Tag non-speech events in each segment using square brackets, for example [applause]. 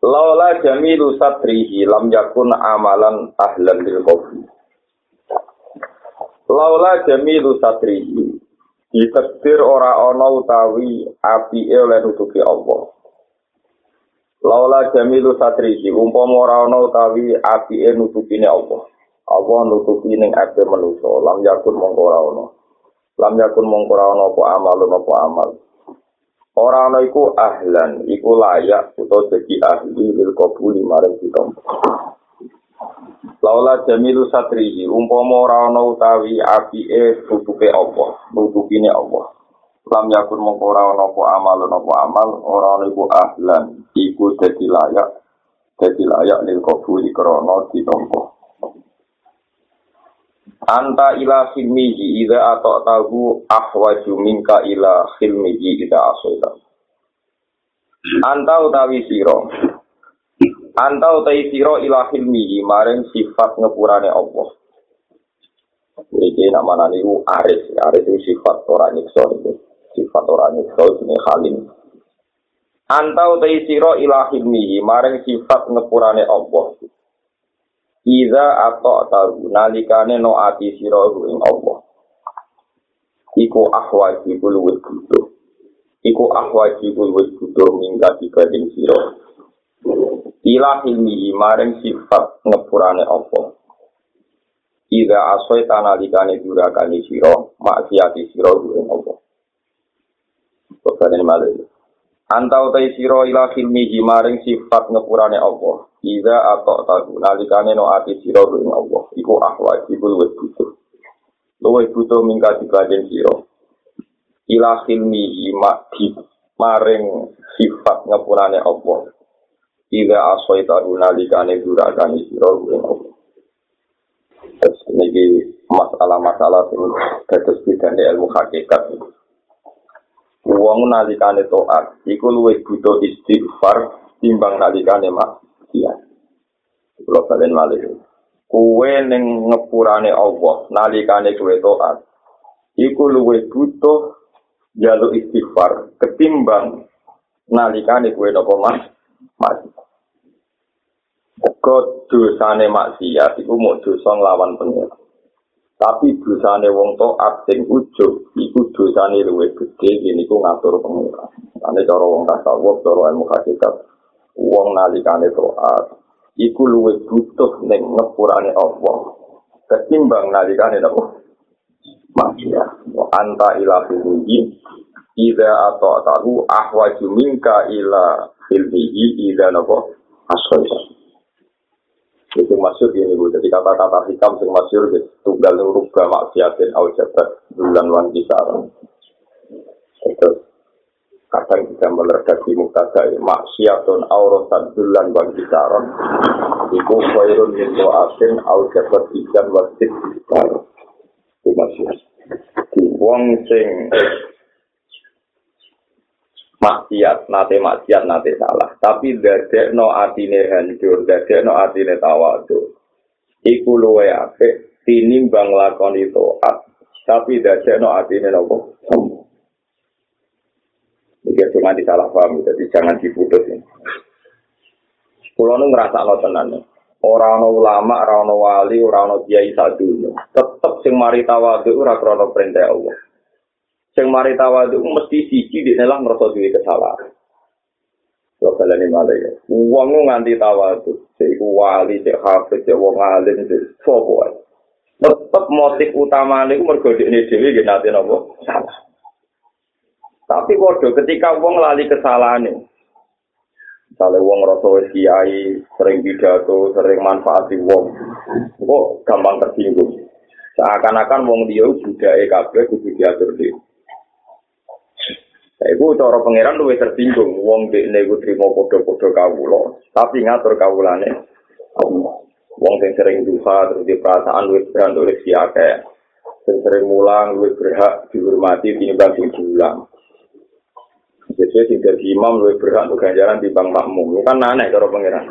Laula jamilu satrihi lam yakun amalan ahlan lil qabri. Laula jamilu satrihi ditakdir ora ana utawi apike oleh nutupi Allah. Laula jamilu satrihi umpama ora ana utawi apike nutupine Allah. Allah nutupi ning ate manusa lam yakun mongko ora ana. Lam yakun mongko ora ana apa amal apa amal. Ora ana iku ahlan, iku layak utawa dadi ahli lil qabuli marang ditampa. Laula jamilu satrihi, umpama ora ana utawi apike tutupe Allah, nutupine Allah. Lam yakun mongko ora ana apa amal apa amal, ora ana iku ahlan, iku dadi layak, dadi layak lil qabuli krana ditampa. Anta ila khilmihi ida atau tahu ahwaju minka ila khilmihi ida asoita. Anta utawi siro. Anta utawi siro ila khilmihi maring sifat ngepurane Allah. Iki nama nani u aris. Aris itu sifat orang nyiksa itu. Sifat orang nyiksa ini halim. Anta utawi siro ila khilmihi maring sifat ngepurane Allah. Iza atau tahu nalikane no ati siro ing Allah. Iku ahwaji luwih butuh. Iku ahwaji luwih butuh mingga dibanding siro. Ila hilmi maring sifat ngepurane Allah. Iza asoy tanalikane durakani siro maksiati siro ing Allah. Pokoknya malah Antau tai siro ila hilmihi maring sifat ngepurane Allah. Iza atau tahu nalikane no ati siro ing Allah. Iku ahwaj, iku luwih butuh. Luwih butuh mingka dibanding siro. Ila di maring sifat ngepurane Allah. Iza asoi tahu nalikane durakani siro ing Allah. Terus ini masalah-masalah yang terus di ilmu hakikat. Wong nalikane toat, iku luwih butuh istighfar timbang nalikane maksiat. Kulo kalian malih. Kuwe ning ngepurane Allah, nalikane kuwe toat, iku luwih butuh jaluk istighfar ketimbang nalikane kuwe nopo mas mas. Kok dosane maksiat iku mau dosa nglawan pengira. Tapi dosane wong taat sing ujug iku dosane luwih gedhe yen iku ngatur pengira. Ane cara wong tasawuf, cara ilmu hakikat, wong nalikane taat iku luwih butuh ning ngepurane Allah. Ketimbang nalikane napa? Maksiat. Wa anta ila fihi Ida atau tahu ahwaju minka ila filmihi ida napa? Asal itu masyur ini bu. Jadi kata-kata hikam sing masyur gitu tunggal nurubah maksiatin au jabat bulan wan kisaran. Terus kadang kita meredaksi muktada maksiatun auratan bulan wan kisaran. Itu khairun min doatin au jabat ikan wasit itu masyur. Di wong sing maksiat nate maksiat nate salah. Tapi dadek no atine hancur dadek no atine tawadu iku luwe apik tinimbang lakon itu tapi dadek no atine nopo? Iki cuma disalah paham jadi jangan diputus ini. Kulo nu ngerasa lo tenan Orang ulama, orang wali, orang no kiai satu, tetep sing mari tawadu ora krono perintah Allah. Sing mari tawadu mesti siji di dalam ngerasa duwe kesalahan. Kalau kalian malah ya, uang nganti tawadu, seiku wali, cek hafid, cek wong alim, cek sopo Tetap motif utama ini mergo ini dewi nanti nopo salah. Tapi bodoh ketika wong lali kesalahan ini, misalnya wong rasa kiai, sering pidato, sering manfaati wong, kok gampang tersinggung. Seakan-akan wong dia budaya kabeh kudu diatur dhewe. Iku cara pangeran luwih tersinggung wong dekne iku trimo padha-padha kawula, tapi ngatur kawulane Wong sing sering duha terus di perasaan luwih berhak rezeki akeh. Sing sering mulang luwih berhak dihormati tinimbang sing diulang. Jadi sing dadi imam luwih berhak untuk ganjaran timbang makmum. Ini kan aneh cara pangeran.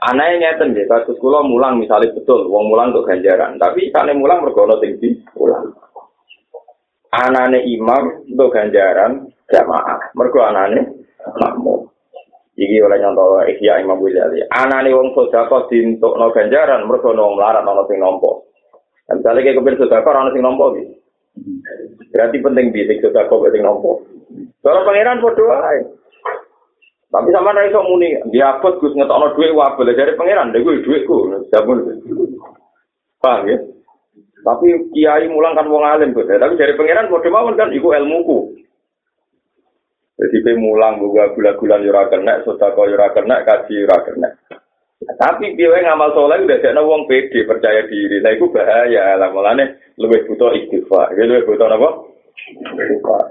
Anehnya ngeten nggih, kasus kula mulang misalnya betul wong mulang untuk ganjaran, tapi kane mulang mergo ana sing diulang. Anane imam untuk ganjaran jamaah. Mergo anane makmum. Iki oleh nyontoh Ihya Imam Ghazali. Anane wong sedekah dientukno ganjaran mergo wong melarat ana sing nampa. Dan misalnya kayak kepen sedekah ana sing nampa iki. Berarti penting sing sedekah kok sing nampa. Kalau pangeran padha wae. Tapi sama ra iso muni, dia Gus ngetokno dhuwit wae dari pangeran, lha kuwi dhuwitku. Sampun. Paham ya? Tapi kiai mulang kan wong alim, Gus. Tapi dari pangeran padha mawon kan iku ilmuku. Jadi pe mulang gula gula gula yura kena, sudah kau yura kena, kaji yura kena. Tapi dia ngamal soleh udah jadi wong pede percaya diri. Nah itu bahaya lah malahnya lebih butuh istighfar. Dia lebih butuh apa? Istighfar.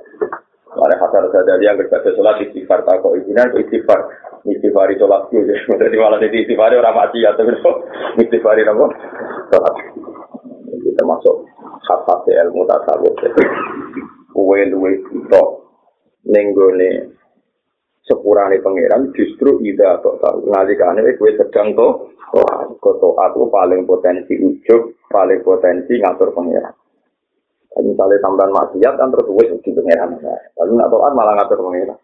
Mana hasil saja dia berkata sholat istighfar tak kok ibu nanti istighfar istighfar itu sholat tuh. Jadi malah jadi istighfar orang mati atau gitu. Istighfar apa? Sholat. Kita masuk hak ilmu tasawuf. Kue luwe butuh nenggone sepurane pangeran justru ida atau tahu ngalikane kue sedang to koto aku paling potensi ujuk paling potensi ngatur pangeran. Misalnya tambahan maksiat kan terus wes di pangeran. Lalu nak toat malah ngatur pangeran.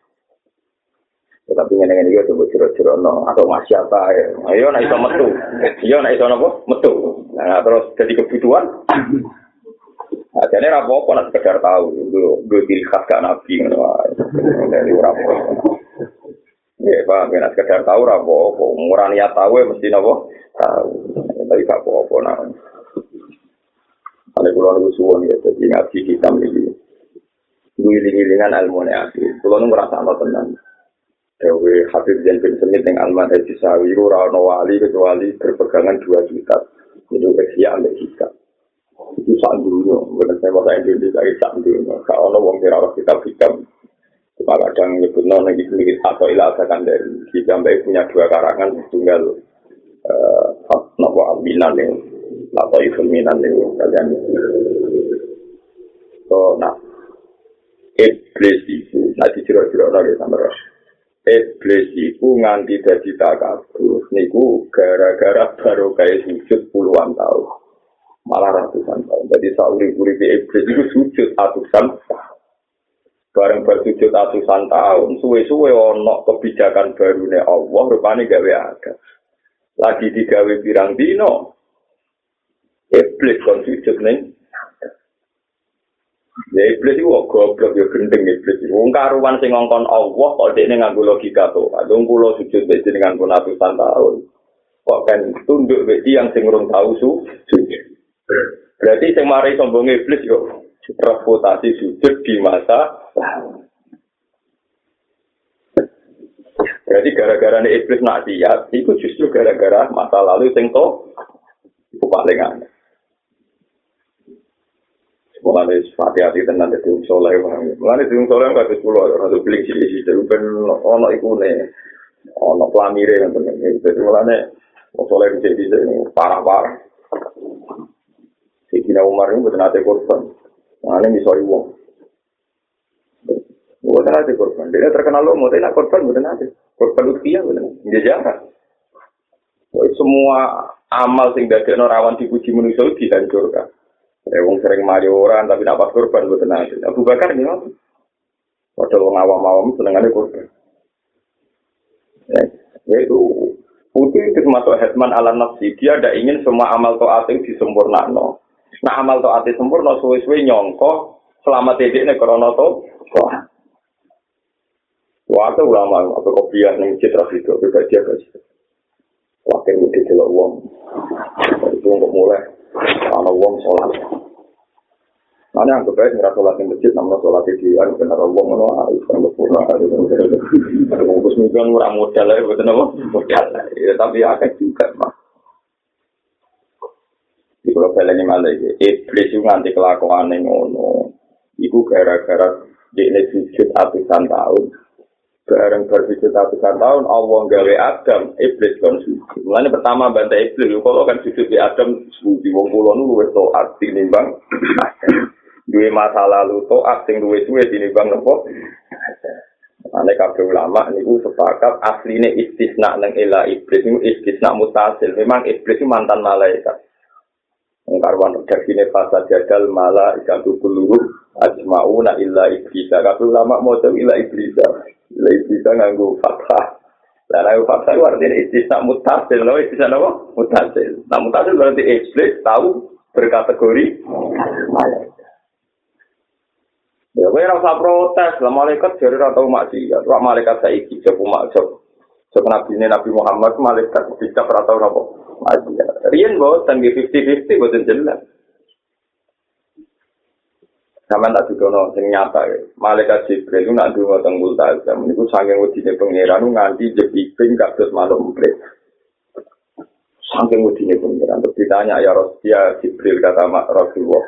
Tapi ngene ini coba ciro-ciro no atau maksiat ya ayo nak iso metu. Iya nak iso nopo metu. Nah terus jadi kebutuhan Nah, jadi rapopo nak sekedar tahu, gue ciri khas gak nabi, dari rapopo. Ya, pak, nak sekedar tahu rapopo, murah niat tahu ya mesti nopo tahu, tapi gak apa-apa nah. Ada pulau nunggu suwon ya, jadi ngaji hitam ini. Giling-gilingan ilmu ini asli, pulau nunggu rasa no tenang. Dewi Habib Jan bin Semit yang Alman Haji Sawi, Rano Wali kecuali berpegangan dua juta. Itu kesiaan logika. Itu sak dunia, bukan saya bahasa Indonesia itu sak dunia. Kalau orang kira kita hitam, cuma kadang nyebut nona gitu sedikit atau ilah akan dari kita baik punya dua karangan tunggal uh, nopo alminan nih, atau evil minan nih kalian. So, nah, iblis itu, nanti ciro-ciro sama Ros. Iblis itu nganti dari takabur, niku gara-gara baru kayak sujud puluhan tahun. Malah ratusan tahun. Jadi sauri uri di iblis itu sujud ratusan. Bareng bersujud ratusan tahun, suwe-suwe ono kebijakan baru nih Allah, rupanya gawe ada. Lagi digawe pirang dino, iblis kon sujud nih. Ya iblis itu goblok ya gendeng iblis itu. Wong karuan sing ngongkon Allah kok dekne nganggo logika to. Adung kula sujud beci dengan pun ratusan tahun. Kok kan tunduk beci yang sing urung tahu su sujud. Berarti sing mari sombong iblis yo reputasi sujud di masa Jadi gara-gara ini iblis nak siap, itu justru gara-gara masa lalu sing to itu paling aneh. Semua ada sepati hati tenang di tiung soleh bang. Mulai di tiung soleh nggak sepuluh satu beli sih sih jadi pun ono ikune, ono pelamire yang penting. Jadi mulai nih soleh bisa bisa parah parah. Sayyidina Umar ini bukan ada korban. Ini misalnya uang. Bukan ada korban. Dia terkenal lo, mau tidak korban, bukan ada. Korban utia, bukan Dia jarang. Semua amal sing dari rawan dipuji manusia dihancurkan. Ya, wong sering mari orang, tapi dapat korban, bukan ada. Abu Bakar ini apa? Padahal wong awam-awam senengannya korban. Ya, itu Putih itu termasuk hetman ala nafsi. Dia ada ingin semua amal to'at itu disempurnakan. Nah amal to ati sempurna suwe-suwe nyongko selamat dedek nek krana to. Wah, itu ulama, apa kok biar citra itu, apa gak dia gak citra? Wakil udah jelas uang, itu untuk mulai, karena uang sholat. Nanti yang kebaik nggak sholat di masjid, namun sholat di yang benar uang, mana harus kan berpura, harus kan berpura. Ada bungkus mungkin orang modal ya, betul nggak? Modal ya, tapi agak juga, baleni malah iblis itu nganti kelakuan yang ngono. Iku gara-gara ini sujud atusan tahun. bareng bersujud ratusan tahun, Allah gawe Adam, iblis kan sujud. Mulanya pertama bantai iblis, kalau kan sujud di Adam, sujud wong nulu, itu arti nimbang. [clears throat] Dua masa lalu to asing dua dua dinimbang nopo. Ane kabeh ulama niku sepakat asline istisna nang ila iblis niku istisna mutasil. Memang iblis itu mantan malaikat. karwan. Ujar gini fasa jadal malah ikan tubuh luhu ajma'una illa iblisa. Kabel lama mojo illa iblisa. Illa iblisa nganggu fathah. Lah nganggu fathah itu artinya istisna mutasil. No istisna apa? mutasil. Nah mutasil berarti iblis tahu berkategori ya gue rasa protes. Lah malaikat jadi rata umat sih ya malaikat saya ikut jauh umat jauh Nabi Nabi Muhammad malaikat bisa rata umat sih Riyen boten di 50-50 boten jelas. Sama tak didono sing nyata ya. Malaikat Jibril itu nak dungo teng Multazam. Niku saking wedine pangeran nganti jepiping kados maluk emprit. Saking wedine pangeran terus ditanya ya Rasul Jibril kata Rasulullah.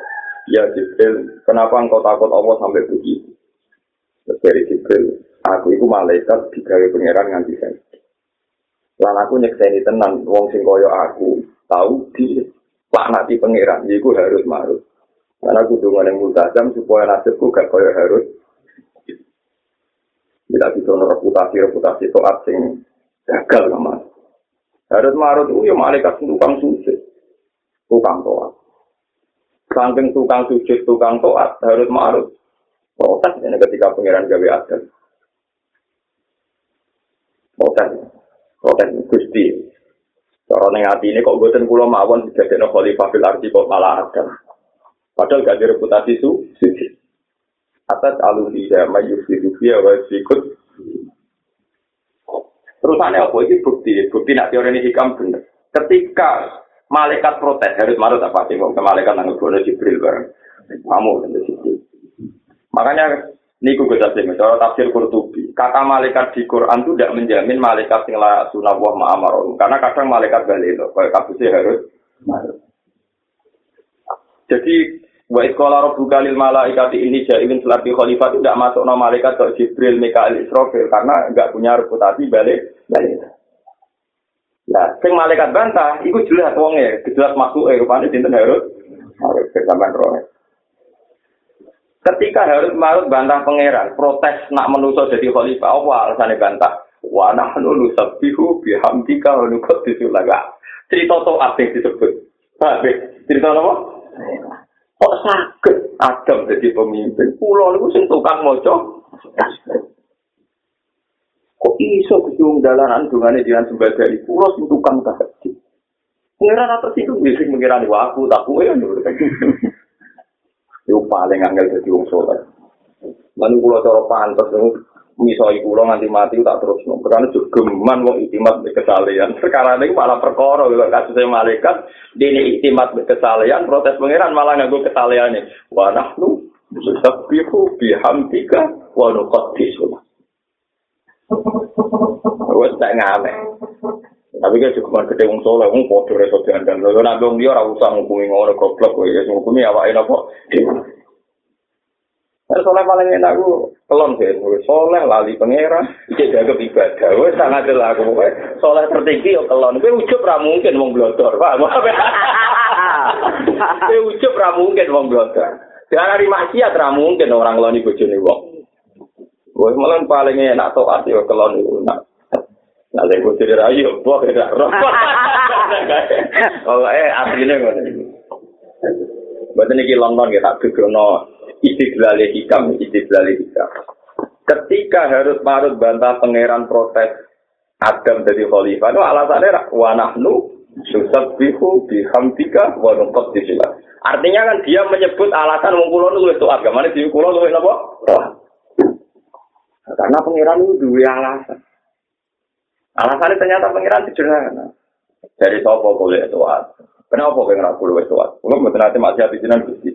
Ya Jibril, kenapa engkau takut Allah sampai begitu? Terus dari Jibril, aku itu malaikat digawe pangeran nganti saya. Lan aku nyekseni tenan wong sing kaya aku tahu di laknati pangeran, iku harus marut. Karena aku dengan yang multazam supaya nasibku gak kaya harus. Tidak bisa reputasi-reputasi toat sing gagal sama. Harus marut itu ya malaikat tukang suci. Tukang toat. Saking tukang sujud, tukang toat, harus marut. Protes ini ketika pengiran gawe adat. Protes. Protes gusti. Cara neng hati ini kok buatan pulau mawon tidak ada khalifah fil arti kok malah ada. Padahal gak ada reputasi su. Atas alun tidak mayu fidukia wa sikut. Terusannya apa ini bukti? Bukti nak teori ini hikam bener. Ketika malaikat protes harus marut apa sih mau ke malaikat nanggung bono jibril bareng kamu tentu jibril makanya niku gue tafsir cara tafsir kurtubi kata malaikat di Quran itu tidak menjamin malaikat yang la sunah wah ma'amaron karena kadang malaikat balik loh kalau kasusnya harus jadi wa iskola rabbuka lil malaikati ini jailin selati khalifah itu tidak masuk nama malaikat ke Jibril, Mikael, Israfil karena enggak punya reputasi balik balik. Nah, sing malaikat bantah, iku jelas wonge, jelas masuk eh rupane sinten Harut. Harut sampean roh. Ketika Harut Marut bantah pangeran, protes nak menuso jadi khalifah, apa alasannya bantah? Wa nahnu nusabbihu bihamdika wa nuqaddisu laka. Cerita to yang disebut? Tapi cerita apa? Kok sakit Adam jadi pemimpin? Pulau itu sing tukang moco. Kok iso kecium dalanan dungane dengan sebagai pulau sing tukang tahajud. Pengiran atas itu bisa mengirani waktu, tak kue. Itu paling angel jadi wong soleh. Lalu pulau cara pantas, misoi pulau nganti mati tak terus no. Karena juga geman wong itimat kesalahan. Sekarang ini malah perkara kalau kasusnya malaikat, ini itimat kesalahan, protes pengiran malah nganggo kesalahan ini. Wa nahnu nusabbihu bihamdika wa nuqaddisu Wes tak ngame. Tapi kan cukup gede wong soleh, wong podo reso diandang. Lalu nabi wong dia usah ngukumi ngono goblok kowe, ya ngukumi awake napa. Nah, soleh paling enak aku kelon sih, soleh lali pangeran, [laughs] iki jaga ibadah, wes sangat jelas aku, soleh tertinggi yo kelon, gue ucup ra mungkin wong blodor, pak, gue ucup ra mungkin wong blodor, dari maksiat ra mungkin orang ibu bojone wong, gue malah paling enak toat yo kelon nak Nah, saya gue jadi rayu, gue tidak roh. Oh, eh, aslinya gue nih. Buat ini London ya, tak kegono istiqlal hikam, istiqlal hikam. Ketika harus marut bantah pangeran protes Adam dari khalifah, itu alasannya wanahnu susabbihu bihamdika wa nuqaddisila. Artinya kan dia menyebut alasan wong kula itu agama ini di kula apa? Karena pangeran itu dua alasan. Alasannya ternyata pengiran sederhana. Dari sopo boleh tuat. Kenapa pengen aku luwes tuat? Kalau nanti masih habis jinan gusti.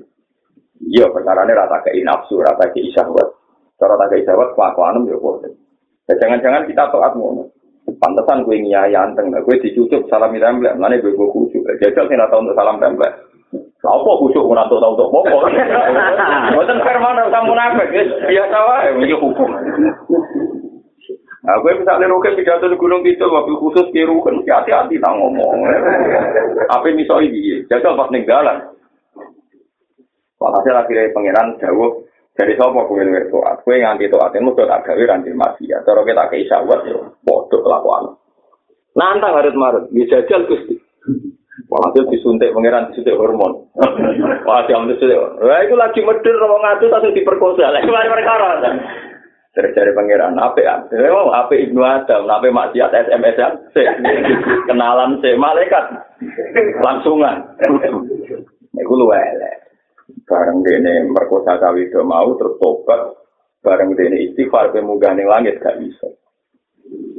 Iya, perkara ini rata ke nafsu, rata ke isyahwat. Cara rata ke isyahwat, kelakuan ya boleh. Ya, jangan-jangan kita taat mau. Pantesan gue nyai anteng, gue dicucuk salam template, mana gue gue kucuk. Jajal sih tahu untuk salam template. Apa kucuk ora tau tau apa? Mboten firman kamu nafik, biasa wae iki hukum. Nah, gue misalnya roken pidato di Gunung Kidul, mobil khusus di mesti hati-hati tak ngomong. Apa misalnya ini? Jajal pas ninggalan. Walhasil akhirnya pangeran jauh dari sopo nulis toat. Gue nganti toat itu udah tak gawe ranti masih ya. Cara kita ke isyawat ya, bodoh kelakuan. Nantang harus marut, dia jajal gusti. Walhasil disuntik pangeran disuntik hormon. Jam disuntik. Wah, itu lagi medur, ngomong ngatu, langsung diperkosa. Lagi mari perkara. Dari pangeran, apa ya? Oh, apa Ibnu Adam, apa maksiat SMS ya? Kenalan si malaikat. Langsungan. Iku lu elek. Bareng dene merkosa kawido mau terus tobat. Bareng dene istighfar ning langit gak bisa.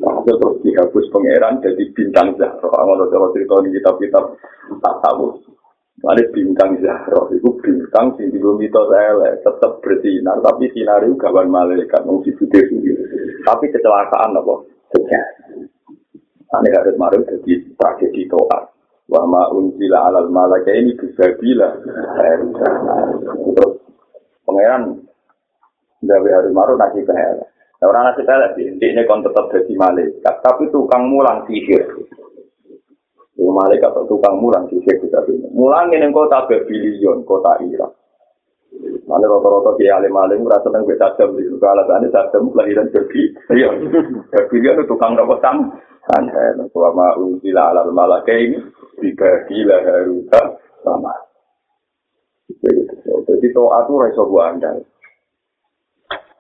Langsung terus dihapus pangeran jadi bintang Zahra. Ngono cara cerita di kitab-kitab tak tahu. Ada bintang Zahra, itu bintang sing di bumi itu saya tetap bersinar, tapi sinar itu kawan malaikat, mau dibutir sendiri. Tapi kecelakaan apa? Terjadi. Ini harus marah jadi tragedi toat. Wa ma unjila alal malaka ini bisa bila. Terus pangeran gawe harus marah nasi pehel. Orang nasi sih, ini kon tetap jadi malaikat, tapi tukang mulang sihir. Umalik atau tukang murang di sini kita ini. Mulang ini kota Babylon, kota Irak. Mana rata-rata di alim-alim merasa tentang kita jam di luka alasan ini jam kelahiran Babylon. [laughs] Babylon itu tukang rokok tam. Aneh, nukwa ma'u sila alal malake ini. Tiga gila haruka sama. Jadi toa itu raso buandang.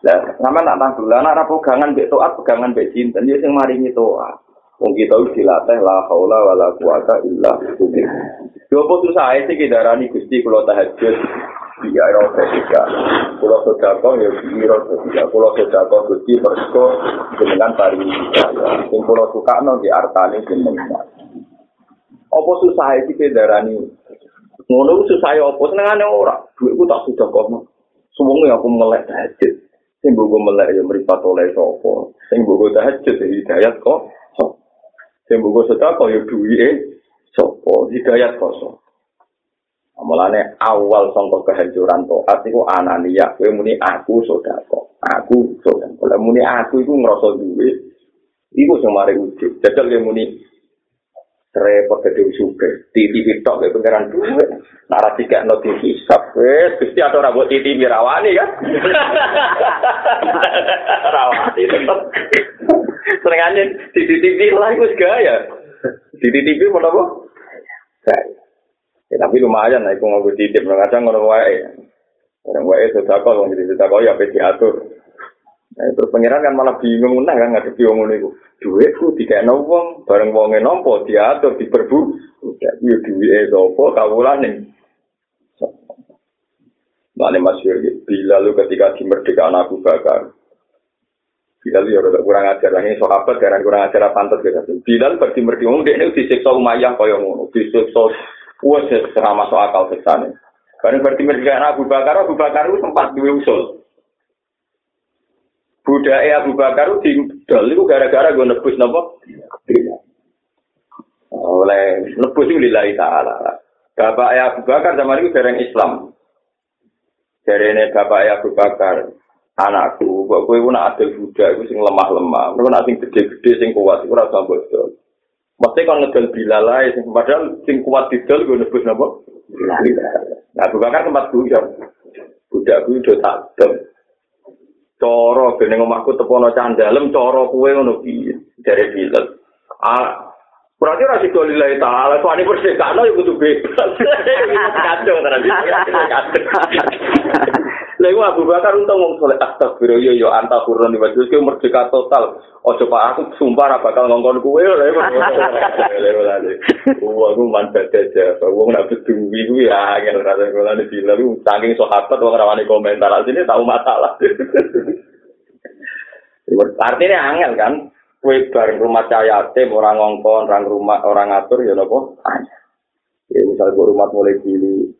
Nah, sama anak tanggulah, anak rapogangan, bek to'at, pegangan, bek cinta. Dia yang maringi toa. Wong kita wis dilatih la haula wala quwata illa billah. Yo apa susah ae sih kidarani Gusti kula tahajud? Di ayo ketika kula sedekah ya biro ketika kula sedekah Gusti mergo dengan pari sing kula sukakno di artane jenengan. Apa susah ae sih kidarani ngono susah apa? Senengane ora. Duitku tak sudah kok suwunge aku melek tahajud. Sing mbok melek ya mripat oleh sapa? Sing mbok tahajud hidayat kok sing buku sedekah ya duwike sapa hidayat kosong. Mulane awal sangka kehancuran taat iku anania kowe muni aku sedekah aku sedekah kalau muni aku iku ngrasa duwe. Iku sing mari jajal kowe muni repot gede suge TV tok kowe pengeran duwe nara tiga no TV sak wes pasti ada ora buat TV rawani kan rawani Senengane di TV lah iku gaya. Di TV mau apa? Ya, tapi lumayan lah, aku ngobrol titip, kadang ngono wae. Orang wae kok, orang jadi kok ya apa diatur. Nah, terus pangeran kan malah bingung nah kan nggak ada ngono iku. Duitku tiga wong, bareng wonge nompo diatur diperbu. Udah, yo duit sopo kawulane. Mane Mas Yuri, bila lu ketika di merdeka Abu Bakar, Bilal ya udah kurang ajar ini sahabat karena kurang ajar pantas gitu. Bilal berarti merdi wong dia disiksa Umayyah kaya ngono, disiksa wes serama masuk akal kesane. Karena berarti merdi Abu Bakar, Abu Bakar itu sempat duwe usul. Budaya Abu Bakar itu didol itu gara-gara gue nebus nopo. Oleh nebus itu lillahi ta'ala. Bapak Abu Bakar zaman itu dereng Islam. Dari ini Bapak Abu Bakar, anakku, kok kowe nak adil budak iku sing lemah-lemah. Kowe nak sing gede-gede sing kuat iku ora usah bodho. Mesti kon ngedol bilal ae sing padahal sing kuat didol gue nebus napa? Nah, bukan kan tempat guyon. Budak kuwi do tak. Coro gene omahku tepono candalem coro kowe ngono piye? Dari bilal. Ah, Berarti rasi lillahi ta'ala, suami bersih, karena ya butuh bebas. [laughs] Kacau, [laughs] Lalu Abu Bakar untung ngomong soleh astagfirullah yo yo anta kurun di baju merdeka total. Oh coba aku sumpah apa bakal ngongkon kue lah. [laughs] Wah aku manfaat aja. Wong nak beduwi gue ya angel rasa gue nanti bilang lu saking sahabat wong rawani komentar sini tahu masalah. [laughs] Artinya angel kan. Kue bareng rumah cahaya tim orang ngongkon orang rumah orang ngatur ya nopo. Ya misalnya rumah mulai pilih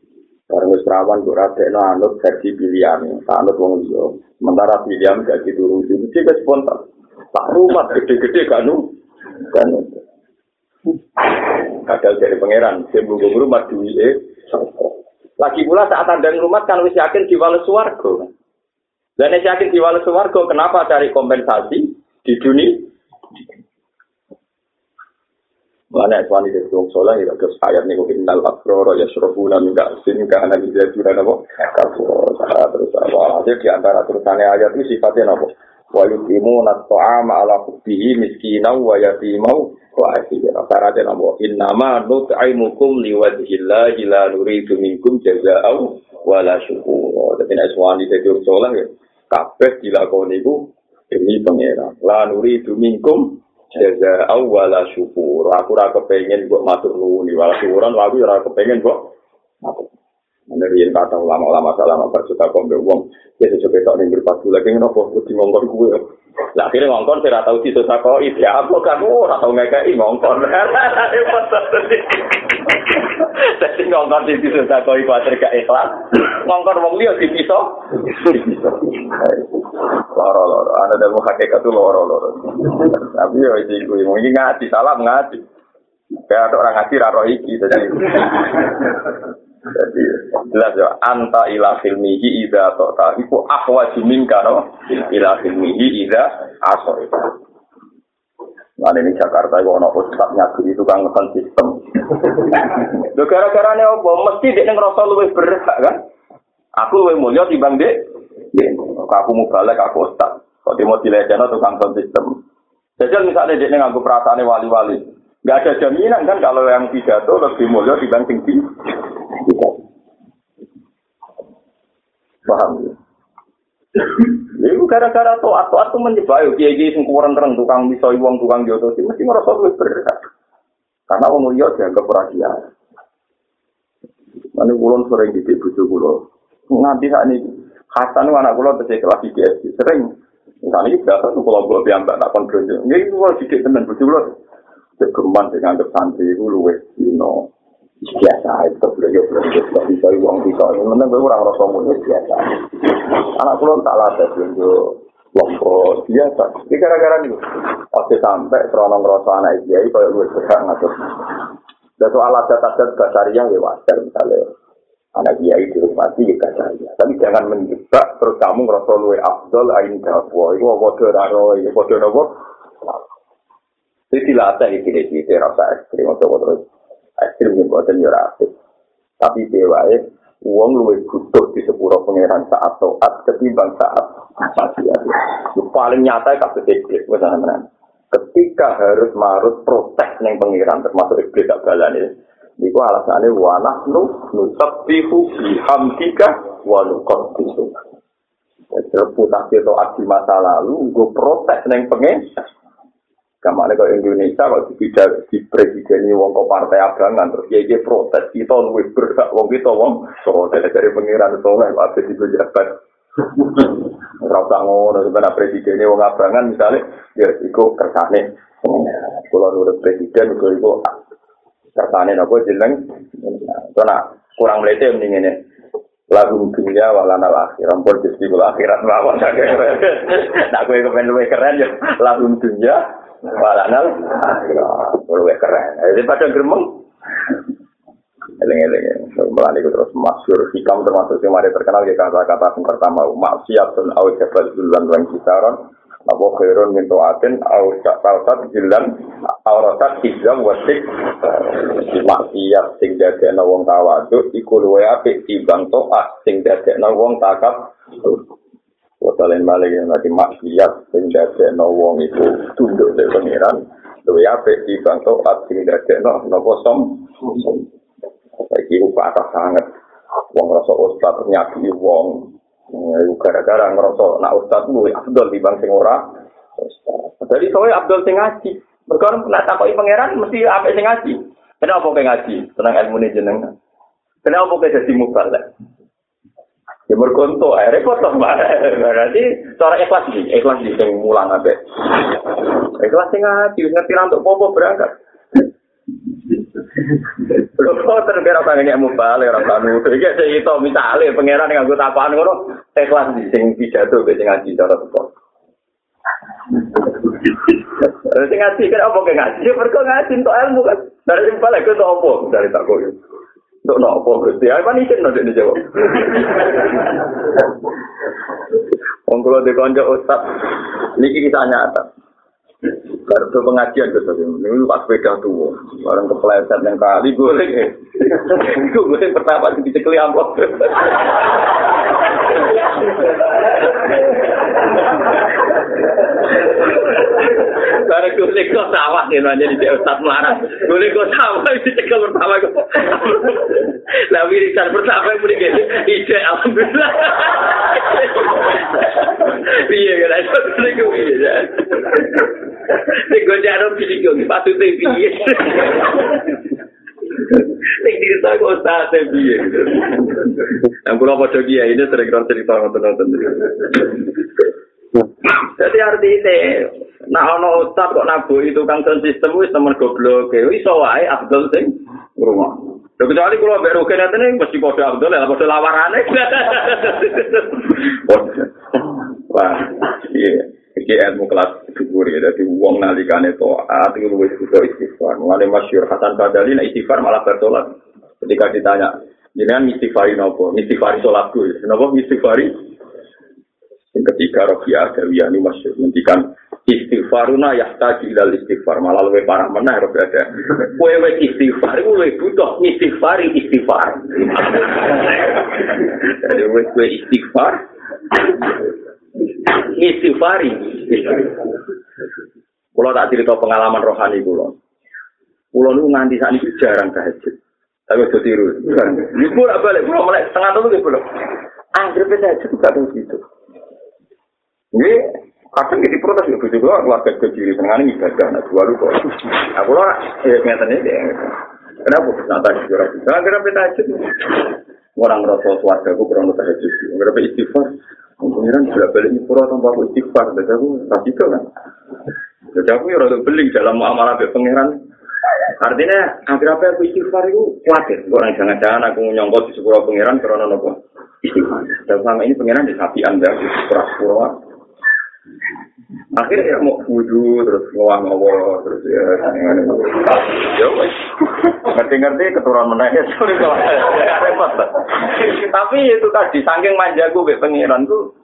Barang wis rawan kok radekno anut versi pilihan, anut wong liya. Sementara pilihan gak dituruti, mesti wis spontan. Tak rumah gede-gede kan nu. Kan. Kadal dari pangeran, sembung rumah duwi e. Lagi pula saat anda rumah kan wis yakin diwales swarga. Dan yakin diwales swarga, kenapa cari kompensasi? di dunia. Mana suami dari wong soleh ya terus ayat nih mungkin dal akroro ya surabuna minta sin karena dia sudah nabo kafur terus apa aja di antara terusannya ayat itu sifatnya nabo wa yuqimu nat'ama ala hubbihi miskina wa yatimau wa asira. Syaratnya nabo innama nut'imukum liwajhillahi la nuridu minkum jazaa'u wala syukur jadi nek suami dari wong soleh ya kabeh dilakoni iku demi pangeran la nuridu minkum jaza awala syukur. Aku ora kepengin kok matur nuwun wala syukuran, aku ora kepengin kok matur. Ana yen kata ulama-ulama salam berjuta kombe wong, ya sesuai tok ning pas lagi ngopo kudu ngongkon kuwe. Lah akhirnya ngongkon saya tahu sih susah kok ide apa kan ora tau ngekeki ngongkon. [laughs] Jadi ngongkon di situ tak kau ibadah gak ikhlas. Ngongkon wong liya di pisau. Loro loro, ada dalam hakikat itu loro loro. Tapi ya itu gue mau ngaji salam ngaji. Kayak orang ngaji raro iki jadi. Jadi jelas ya anta ila filmihi ida tota iku ahwa juminka no ila filmihi ida aso Nah ini Jakarta itu ono ustad nyatu itu kan ngepan sistem. Lo gara-gara ini apa? Mesti dia ngerasa lebih berhak kan? Aku lebih mulia dibanding dek. Aku mau balik aku ustad. Kalau dia mau dilecehkan tukang sistem. Jadi misalnya dia nganggu perasaan wali-wali. Gak ada jaminan kan kalau yang pidato lebih mulia dibanding tinggi. Paham ya? Iku gara-gara to atau atau menyebayu kiai kiai sing kurang tukang bisa uang tukang jodoh sih mesti ngerasa lebih berat. Karena wong liya dianggap rahasia. Mana kulon sering di bujuk kulo. Nanti saat ini Hasan anak kulo terus kelas IGS sering. Misalnya ini biasa tuh kalau gue biamba tak kontrol. Ya itu kalau sedikit tenan bujuk kulo. Kegeman dengan santri itu luwes, you know. Biasa itu beliau beliau bisa uang bisa ini menang gue orang rasa mulai biasa anak kulon tak latih beliau lombok biasa ini gara-gara nih waktu sampai seronong rasa anak dia itu kayak gue besar ngatur dan soal adat adat basaria ya wajar misalnya anak dia itu mati ya basaria tapi jangan menjebak terus kamu ngerasa luwe abdul ain dapwa itu bodoh raro itu bodoh nopo jadi dilatih ini tidak rasa ekstrim atau terus ekstrim yang buatan ya rapid. Tapi dewae, uang luwih butuh di sepuro pangeran saat toat ketimbang saat maksiat. Paling nyata kasus iblis, misalnya Ketika harus marut protes neng pangeran termasuk iblis tak balani. Niku alasannya wanah nu nusabbihu bihamdika wa nuqaddisu. Reputasi toat di masa lalu, gue protes neng pangeran. Kamane kok Indonesia kok tidak di presiden wong kok partai abangan terus ya dia protes kita luwih berhak wong kita wong protes. Dari pengiran soleh apa di pejabat. Ora usah ngono sebenarnya presiden wong abangan misalnya ya iku kersane. Kalau nurut presiden iku iku kersane napa jeneng? Karena kurang melete mending ini lagu dunia walana akhir ampun gusti kula akhirat mawon [laughs] nak kowe kepen luwih keren ya. Lagu dunia Walanal, luwe keren. Jadi pada gremeng. Eleng-eleng, melani terus masyur. Hikam termasuk yang mari terkenal ya kata-kata yang pertama maksiat dan awal jabal bulan dan kisaran apa khairun min to'atin au jilan au rosat hijam wasik. Maksiat sing dadekna wong tawadu iku luwe apik timbang to'at sing dadekna wong takap Wadalen balik yang tadi maksiat sing dadekno wong itu tunduk dari pangeran. Luwe apik di bangso at sing dadekno napa som. Saiki ku patah sangat. Wong rasa ustaz nyaki wong. Gara-gara ngerasa nak ustaz luwe abdul di bang sing ora. Jadi soalnya abdul sing ngaji. Nak takoki pangeran mesti apik sing ngaji. Kenapa kowe ngaji? Tenang ilmu ini jenengan. Kenapa kowe jadi mubalek? Ya berkonto, akhirnya repot toh [laughs] Berarti cara ikhlas sih, ikhlas sih yang mulang abe. Ikhlas sih ngaji, ngerti untuk popo berangkat. [laughs] Kok terbiar apa nggak mau balik orang kanu? Saya itu misalnya pangeran yang gue tapaan ngono, ikhlas sih sing pidato be sing ngaji cara tuh. Sing ngaji kan apa ngaji? Ya ngaji untuk ilmu kan. Dari sing balik itu? Dari tak kau Untuk nopo Gusti? Ayo kan isin nanti dijawab. Wong kula dikonco ustaz niki kita nyata. Baru pengajian ke sini, ini pas sepeda tuh, bareng kepleset yang kali ya. Itu golek pertama di cekli amplop. Bareng golek kok sawah ya, nanya di Ustaz Melarat. Golek kok sawah di cekel pertama kok. Lah wiridan pertama yang gini, ide alhamdulillah. Iya kan, itu golek kok iya. Nek gue jaro pilih gue patut piye. Nek cerita kok ustaz piye. Yang kula padha kiai ini sering kan cerita ngoten-ngoten. berarti artinya nah ono ustad kok nabu itu kan sistem wis temen goblok. Ya wis wae abdul sing ngrungok. Lho kecuali kula mbek rugi ngene mesti padha abdul ya padha lawarane. [laughs] Wah iki ilmu kelas syukur ya dadi wong nalikane to'at, ati luwih kudu istighfar. Ngene masyhur hasan badali nek istighfar malah bertolak ketika ditanya jenengan istighfar nopo istighfar salatku. Nopo istighfar Yang ketiga Rofiya Adawiyah ini masyur menghentikan istighfaruna yahtaju ilal istighfar malah lebih parah mana Rofiya ada kue wes istighfar kue butuh istighfari istighfar jadi wes kue istighfar istighfari. Kulo tak cerita pengalaman rohani kulo. Kulo nu nganti saat ini jarang tahajud. Tapi itu tiru. Ini pula balik. Kulo mulai setengah tahun gitu kulo. Anggir tahajud itu tahu gitu. Ini kadang jadi protes ya begitu keluarga kecil tengah ini ibadah nah dua lu kok. Aku lo ya nyatanya dia. Kenapa bisa tadi juara bisa? Anggir tahajud. Orang merasa keluarga aku kurang tahajud. Anggir istighfar. Pengiran sudah balik nyepura tanpa aku istighfar, jadi aku tak itu kan. Jadi aku ya rada beling dalam muamalah be pengiran. Artinya, akhir apa aku istighfar itu khawatir. Orang jangan-jangan aku nyongkot di sepura pengiran karena nopo istighfar. Dan selama ini pengiran di sapi anda, di sepura-sepura. Akhirnya ya mau wudhu, terus ngawang ngawa, terus ya, ya ngerti-ngerti keturunan kalau repot Tapi itu tadi, saking manjaku be pengiran tuh,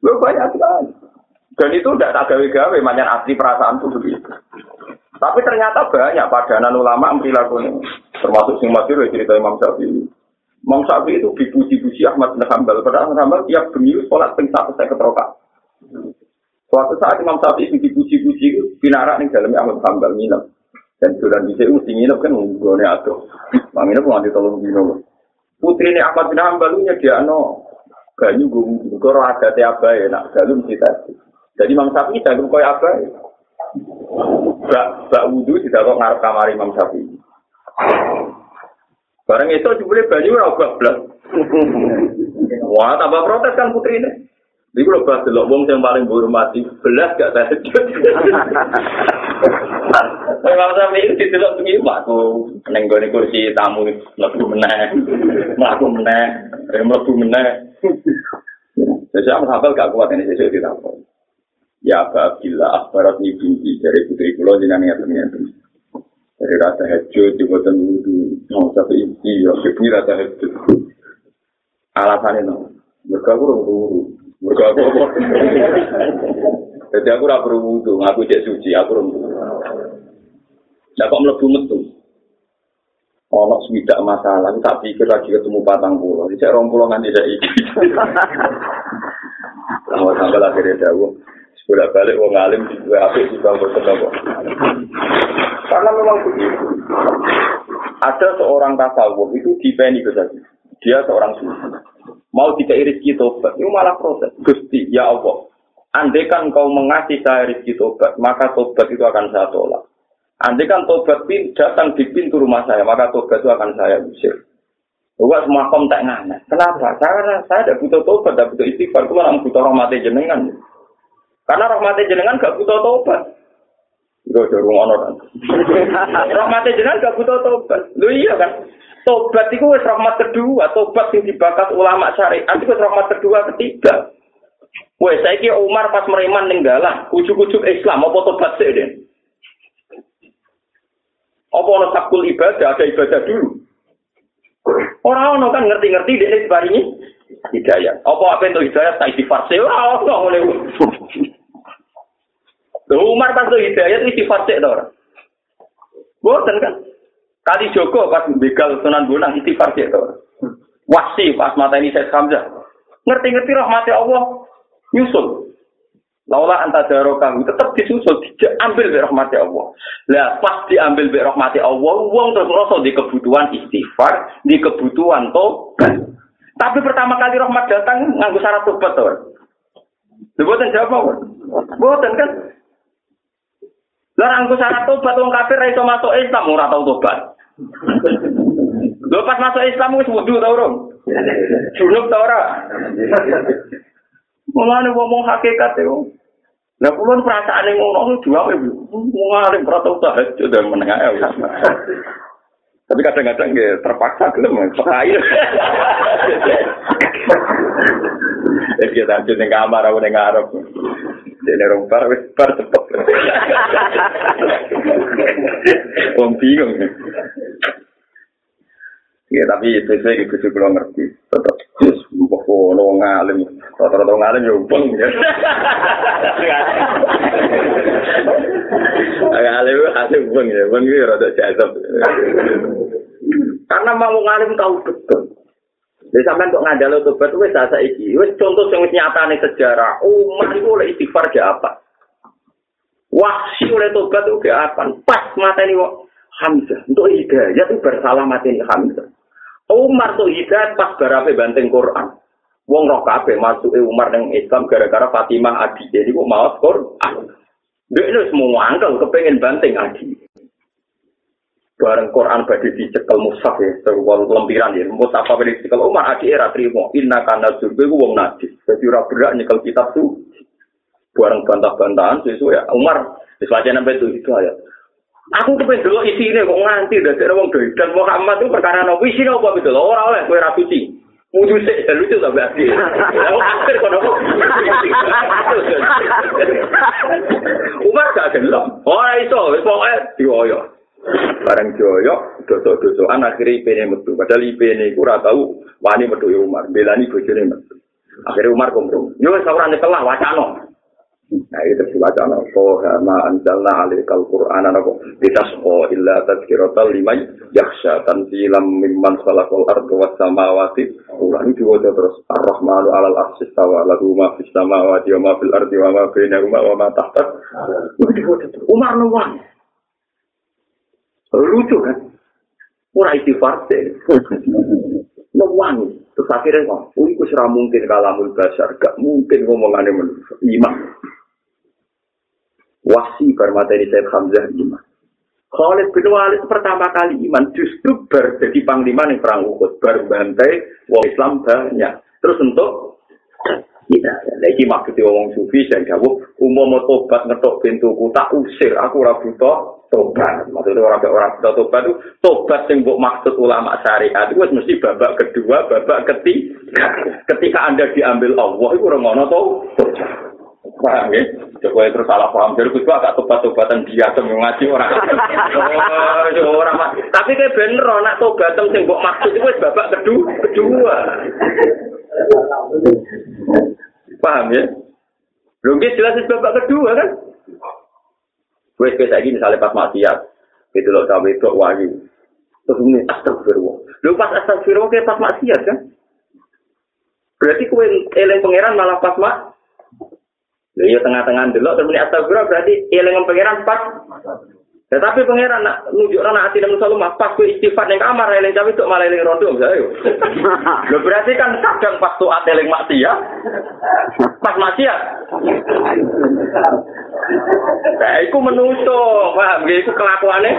gue banyak sekali. Dan itu udah tak gawe-gawe, manjan asli perasaan tuh begitu. Tapi ternyata banyak padanan ulama perilaku ini. Termasuk sing masyur cerita Imam Syafi'i. Imam Syafi'i itu dipuji-puji Ahmad bin Hanbal. Padahal Hanbal tiap bengi sholat ping satu keteroka. Suatu saat Imam Syafi'i dipuji-puji itu binarak nih dalamnya Ahmad Hambal nginep. Dan sudah bisa mesti nginep kan atau Mang nginep nganti tolong dino. Putri ini Ahmad bin Hambal ini dia no banyu gue ada tiapa ya nak galu mesti tadi. Jadi Imam Syafi'i jago kau apa? Bak bak wudhu tidak kok ngarep kamar Imam Syafi'i. Barang itu jebule banyu ora blak. Wah, tambah protes kan putri Iku lho pas delok wong sing paling dihormati, belas gak tahajud. Memang sampe iki delok bengi aku neng gone kursi tamu mlebu meneh. Mlaku meneh, rem mlebu meneh. Jadi aku hafal gak kuat ini sesuk di tamu. Ya Abdillah akhbarat ni binti dari putri kula jenenge ngaten Dari rasa hajud di boten wudu, mau sampe iki yo kepira tahajud. Alasane no. Mergo aku Mergo aku? Jadi aku ora perlu wudu, aku cek suci, aku ora. Lah kok mlebu metu? Ono swidak masalah, tak pikir lagi ketemu patang pulau. Cek rong pulau nganti dak iki. Lah sampai akhirnya. Sudah balik wong alim di dua HP di bangku kok. Karena memang begitu. Ada seorang tasawuf itu dipeni saja. Dia seorang sufi. Mau tidak rezeki tobat, itu malah proses. Gusti, ya Allah, andai kan kau mengasih saya rezeki tobat, maka tobat itu akan saya tolak. Andai kan tobat pin, datang di pintu rumah saya, maka tobat itu akan saya usir. Bukan semua kom tak nganes. Kenapa? Karena saya tidak butuh tobat, tidak butuh istighfar. Itu malah butuh rahmati jenengan. Karena rahmati jenengan gak butuh tobat. Ada rumah kan. [laughs] rahmati jenengan gak butuh tobat. Lu iya kan? Tobat itu wis rahmat kedua, tobat yang dibakas ulama syariat itu rahmat kedua ketiga. Wes saiki Umar pas mereman ninggalah ujuk-ujuk Islam apa tobat sih deh. Apa ono sakul ibadah, ada ibadah dulu. Orang ono kan ngerti-ngerti dia ini hidayah. Apa apa itu hidayah tak di farsi ora ono. Loh, Umar pas itu hidayah itu istighfar cek to ora? Boten kan. Kali Joko pas begal Sunan Bonang istighfar cek to. Wasi pas mata ini saya Hamzah. Ngerti-ngerti rahmati Allah nyusul. Laula anta darokahu tetap disusul diambil dari rahmati Allah. Lah pas diambil dari rahmati Allah, wong terus ngerasa di kebutuhan istighfar, di kebutuhan tobat. Tapi pertama kali rahmat datang nganggo syarat tobat to. Lha jawab apa? Boten kan? Lah nganggo syarat tobat wong kafir ra iso masuk Islam ora tau tobat. Lho pas masuk Islam wis wudu ta urung? Junub ta ora? Mulane ngomong hakikat e Nah, kulon perasaan yang ngono itu dua minggu, ngalim berata tahajud dan menengah ya. Tapi kadang-kadang ya terpaksa gelem sekali. Ya kita tahajud ning kamar aku ning ngarep. Dene rong par wis par cepet. Wong bingung. Ya tapi itu saya itu sih belum ngerti. Tetap terus pokok ngalim, rata-rata ngalim ya ubeng ya. Ngalim hasil ubeng ya, ubeng ya rata jazab. Karena mau ngalim tahu betul. Jadi sampai untuk ngandal tobat itu saya iki, wes contoh yang nyata nih sejarah. Umar itu oleh istighfar ke apa? Wahsi oleh tobat itu ke apa? Pas mata ini Hamzah untuk hidayah itu bersalah mati ini Hamzah. Umar tuh hidayat pas barape banteng Quran. Wong roh kabeh masuk Umar nang Islam gara-gara Fatimah Adi. Jadi kok mau Quran. Dia ini semua angkel kepengen banteng Adi. Bareng Quran badhe dicekel mushaf ya, terus lempiran ya. Mushaf apa dicekel Umar Adi era trimo. Inna kana surga ku wong najis. Jadi ora berak nyekel kitab tuh. Bareng bantah-bantahan sesuai ya. Umar wis wacana itu itu ayat. Aku kepen dulu isi ini kok nganti dari orang dan Muhammad itu perkara nopo isi nopo gitu loh orang oleh kue rasuci. Mudu sih dan lucu tapi asli. Akhir kono. Umar gak gelem. Ora iso wis pokoke dioyo. Bareng dioyo dosa-dosaan akhirnya ipene metu. Padahal ipene ora tau wani metu Umar, belani bojone metu. Akhirnya Umar kompromi. Yo wis ora nyekelah wacana. Nah itu dibaca no. Koha ma anjalna alikal Qur'an anako. Bitasqo illa tadkiratal limay yaksha tanzilam mimman salakul ardu was samawati. Ulang diwajah terus. Ar-Rahmanu alal arsis tawa lagu ma fis samawati wa ma fil ardi wa ma bina wa ma tahtat. Umar nuwang. Lucu kan? Ora istighfar deh. [laughs] Nuwang. Terus akhirnya oh, itu mungkin kalamul basar, gak mungkin ngomongannya manusia. Iman. Wasi bermateri Said Hamzah iman. Khalid bin Walid pertama kali iman justru ber jadi panglima nih perang Uhud berbantai wong Islam banyak. Terus untuk kita lagi maksudnya wong sufi dan jawab umum tobat ngetok pintuku tak usir aku ora butuh tobat maksudnya orang orang butuh tobat itu tobat yang buat maksud ulama syariat itu mesti babak kedua babak ketiga ketika anda diambil Allah itu orang ngono tobat Paham ya? Jokowi terus salah paham. Jadi gue agak tobat-tobatan dia tuh ngaji orang. [laughs] Oh, orang Tapi kayak bener, nak tobatan sing mbok maksud itu babak kedua. kedua. Paham ya? Belum jelas babak kedua kan? Gue sepeda lagi misalnya pas maksiat, itu loh sampai itu wahyu. Terus ini astagfirullah. Lu pas astagfirullah kayak pas maksiat kan? Berarti kue eleng pangeran malah pas mak Iya tengah-tengah dulu terus astagfirullah berarti eling pangeran pas. Tetapi pangeran nak nunjuk anak hati dan musuh pas ku istighfar yang kamar eling cawe itu malah eling rondo misalnya. [laughs] Lo berarti kan kadang pas tuh eling maksiat, pas maksiat. Nah, itu menuso, paham? Itu kelakuannya.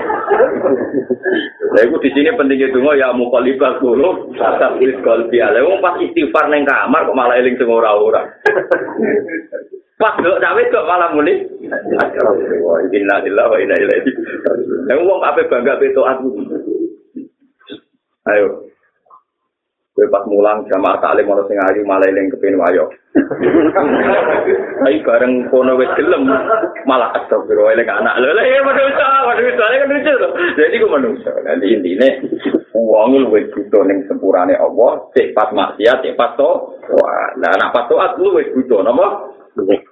Nah, itu di sini penting itu ya mukalibah dulu, tetap kalbi ale. Pas istighfar neng kamar kok malah eling semua orang-orang. Pas dok cawe kok malah muni. Wah, inna lillahi wa inna ilaihi raji'un. Yang wong ape bangga beto aku. Ayo. Kowe pas mulang jamaah taklim ora sing ayu malah eling kepen wayo. Ayo bareng kono wis gelem malah astagfirullah eling anak. Lha ya manusa, manusa kan lucu to. Jadi ku manusa. Nanti intine wong luwih butuh ning sepurane Allah, cek pas maksiat, cek pas to. Wah, nah anak pas to lu wis butuh napa?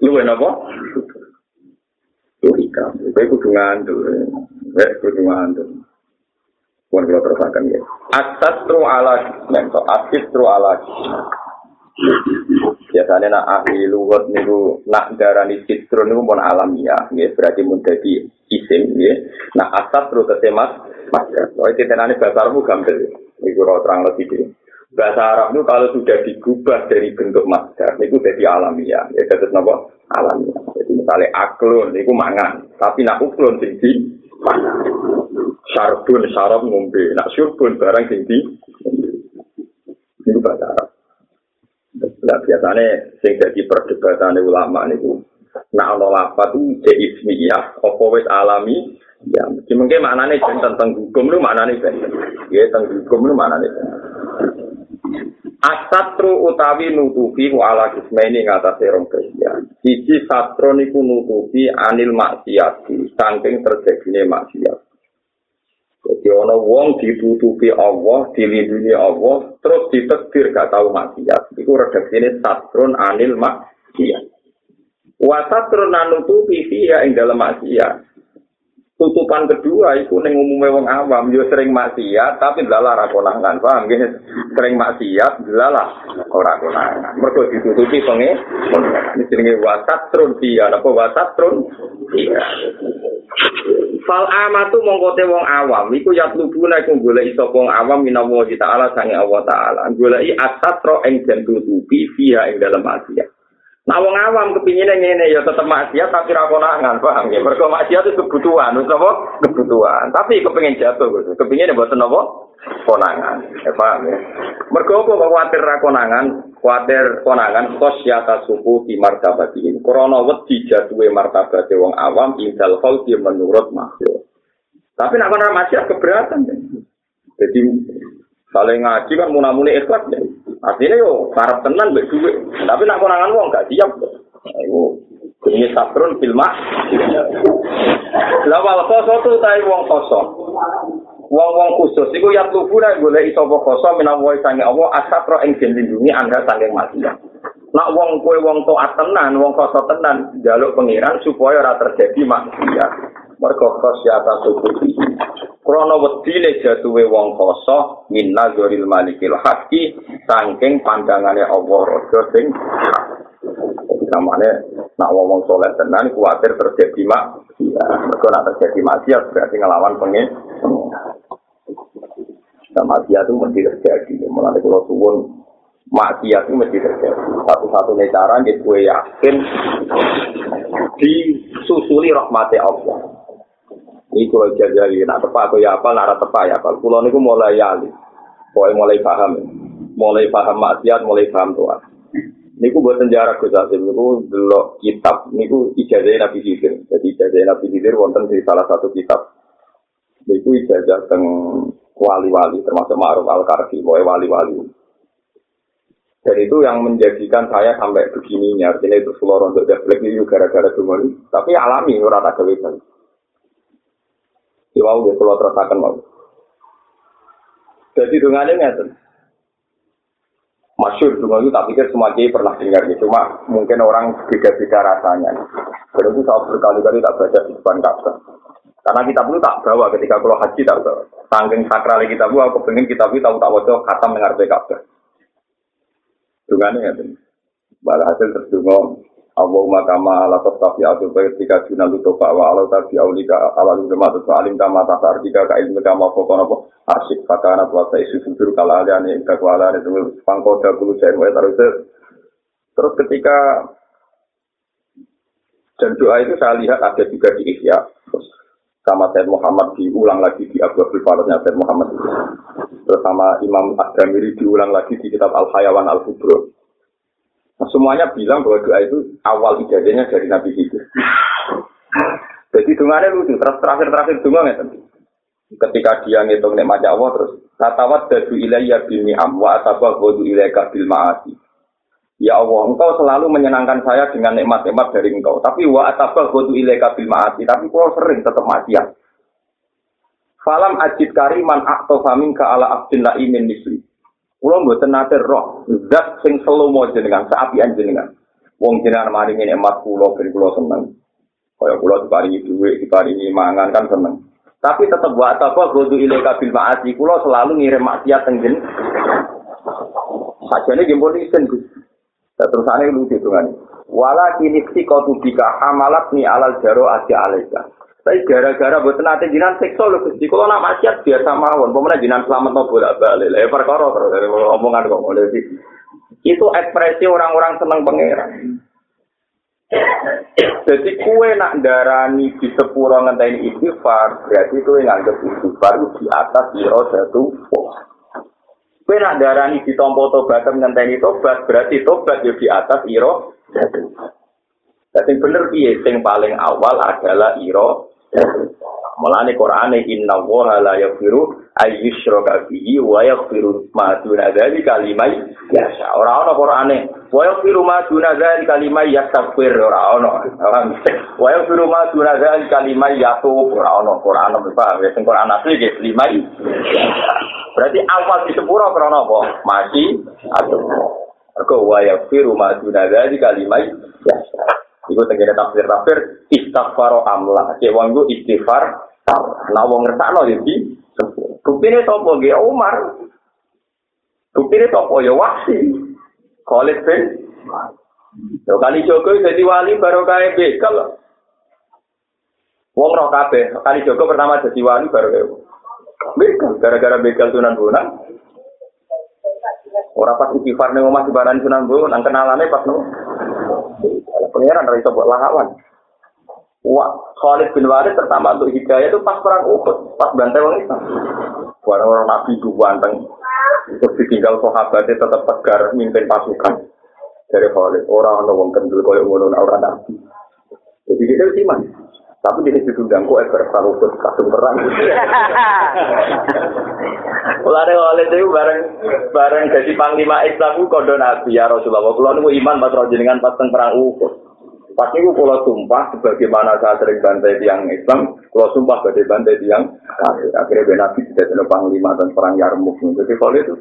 Luwe napa? ikhram. Kowe kudu ngandel. Kowe kudu ngandel. Pun kalau terusakan ya. Asatru ala mento, asitru ala Biasanya nak ahli luhut niku nak darani citru niku pun alamiah, ya berarti mun dadi isim ya. Nah asatru tetemas mas. Oh itu tenane bahasa Arab gampil. Iku ora terang lebih. Bahasa Arab itu kalau sudah digubah dari bentuk masdar, itu jadi alamiah. Ya, jadi apa? Alamiah. Jadi misalnya aklun, itu mangan. Tapi nak uklun tinggi. Syarbun, syarab ngombe. Nak syurbun, barang tinggi. Itu bahasa Arab. Nah, biasanya sing jadi perdebatan ulama itu nak ono lapat itu jadi ya, apa alami ya mungkin maknanya tentang hukum itu maknanya ya tentang hukum itu maknanya Asatru utawi nutupi ku ala kismeni ngatasi rong kesian. Siji satro niku nutupi anil maksiati, saking terjadinya maksiat. Jadi ono wong ditutupi Allah, dilindungi Allah, terus ditekdir gak tahu maksiat. Iku redaksine satrun anil maksiat. Wasatrun nanutupi fiha ing dalam maksiat. Tutupan kedua itu neng umumnya wong awam yo sering maksiat tapi lala ra konangan paham gini sering maksiat lala ora konangan. Mergo ditutupi penge ini jenenge wasat trun dia apa wasat trun iya fal amatu mongko wong awam iku ya lubuna iku golek iso wong awam minawa taala sange Allah taala. Goleki asatro ing den tutupi via ing dalam maksiat Nah, wong awam kepingin ngene ya tetep maksiat tapi ra konangan, paham ya? Mergo maksiat itu kebutuhan, wis apa? Kebutuhan. Tapi kepingin jatuh, Gus. Kepingin mboten apa? Konangan. Ya paham ya? Mergo kok kuwatir ra konangan, kuwatir konangan kos yata suku di martabatin. Krana wedi jatuhe martabate wong awam indal khalqi menurut makhluk. Tapi nak kono maksiat keberatan. Jadi saling ngaji kan munamune ikhlas ya. Artinya yo karep tenan mbek dhuwit. Tapi nak konangan wong gak siap. Iku ini satrun filma. Lah wal khoso tai wong khoso. Wong-wong khusus iku ya tubuh nek golek iso apa khoso menawa sange Allah asatro ing lindungi anda saking maksiat. Nak wong kue wong taat tenan, wong khoso tenan jaluk pengiran supaya ora terjadi maksiat. Mergo khosyata tubuh Krono wedine jatuhe wong koso min nazaril malikil haqi saking pandangane Allah raja sing samane nak wong soleh tenan kuwatir terjadi mak ya mergo nak terjadi maksiat berarti ngelawan pengen dan maksiat itu mesti terjadi. Mulai kalau suwun maksiat itu mesti terjadi. Satu-satunya cara gitu yakin disusuli rahmati Allah Ini kalau jajari, nak tepat atau ya apa, nak tepat ya apa. Pulau ini mulai yali, pokoknya mulai paham, mulai paham maksiat, mulai paham Tuhan. Ini buat sejarah Gus Asim, ini dulu kitab, ini ijazah Nabi Khidir. Jadi ijazah Nabi Khidir wonten di salah satu kitab. Ini ijazah teng wali-wali, termasuk Ma'ruf Al-Karfi, pokoknya wali-wali. Dan itu yang menjadikan saya sampai begininya, artinya itu seluruh untuk jablek ini gara-gara cuma Tapi alami, tak gawe Iwau ya kalau terasakan mau. Jadi dengannya ngerti. Masyur dunga itu tak pikir semua kiai pernah dengar gitu. Cuma mungkin orang beda-beda rasanya. Dan itu saya berkali-kali tak baca di depan. Karena kita pun tak bawa ketika kalau haji tak bawa. Sangking sakral kita pun aku pengen kita pun tahu tak kata mengerti Ka'bah. Dungannya ngerti. Balah hasil terdungo Allahumma kama ala tastafi adu ketika juna luto wa ala tabi aulika ala luto matu alim kama tata artika ka ilmu kama pokona po asyik fakana puasa isu sudur kala aliani ika kuala itu pangkoda kulu saya mulai taruh terus ketika dan doa itu saya lihat ada juga di terus sama Said Muhammad diulang lagi di Abu Abdul Faradnya Said Muhammad. Terus sama Imam Ad-Damiri diulang lagi di kitab Al-Hayawan Al-Kubro Nah, semuanya bilang bahwa doa itu awal ijazahnya dari Nabi itu. Jadi dengarnya lucu, terus terakhir-terakhir dengar tentu. Ketika dia ngitung nikmatnya Allah terus tatawat dadu ilayya bin ni'am wa atabah wadu ilayka bil ma'asi. Ya Allah, engkau selalu menyenangkan saya dengan nikmat-nikmat dari engkau. Tapi wa atabah wadu ilayka bil ma'asi. Tapi kau sering tetap maksiat. Falam ajid kariman aktofa minka ala abdin la'imin misli. Kulo mboten nate roh zat sing selomo jenengan, saapian jenengan. Wong jenengan maringi nikmat kulo ben kulo seneng. Kaya kula diparingi duit, diparingi mangan kan seneng. Tapi tetap buat apa kudu ilaika bil ma'asi kula selalu ngirim maksiat teng jen. Sajane jempol isen Gus. Terus ane lucu kan. Wala kini si kau bika hamalat ni alal jaro aja alaika. Tapi gara-gara buat nanti jinan seksual lho Gusti. Kalau nak maksiat biasa mawon, pemenang jinan selamat mau bolak balik. Lah perkara terus dari omongan kok mulai sih. Itu ekspresi orang-orang seneng pangeran. Jadi kue nak darani di sepuro ngenteni istighfar, berarti kue nganggep istighfar di atas iro jatuh. Kue nak darani di tompo tobat ngenteni tobat, berarti tobat ya di atas iro jatuh. Jadi bener piye sing paling awal adalah iro Mulane Qur'ane inna wa la yaghfiru ayyushraka bihi wa yaghfiru ma duna dzalika liman yasha. Ora ana Qur'ane wa yaghfiru ma duna dzalika liman yastaghfir ora ana. Wa yaghfiru ma duna dzalika liman yatub ora ana Qur'an apa wis Qur'an asli ge liman. Berarti awal di sepuro krana apa? Masih atau Mergo wa yaghfiru ma duna dzalika liman yasha. Iku tenggene tafsir tafsir istighfar amla. Cek wong iku istighfar. Nah wong ngertakno ya di. Buktine sapa nggih Umar. Buktine sapa ya wasi. Khalid bin Yo kali Joko jadi wali baru kaya bekal. Wong roh kabeh, kali Joko pertama jadi wali baru kaya bekal. Gara-gara bekal Sunan Bonang. Ora pas istighfar ning omah dibarani Sunan Bonang, kenalane pas no. Pengiran dari sebuah lawan. Wah, Khalid bin Walid pertama untuk hidayah itu pas perang Uhud, pas bantai orang Islam. Barang orang Nabi itu banteng, terus ditinggal sahabatnya tetap tegar mimpin pasukan dari Khalid. Orang orang kendul ngono orang Nabi. Jadi dia itu iman. Tapi itu diundang kok eker perang Uhud kasung perang. Mulane Khalid itu bareng bareng jadi panglima Islam kondo Nabi ya Rasulullah. Kalau nunggu iman pas jenengan pas perang Uhud. Pas itu kalau sumpah, sebagaimana saya sering bantai tiang Islam, kalau sumpah badai bantai tiang. Akhirnya Ben Nabi tidak ada panglima dan perang Yarmuk. Jadi kalau itu,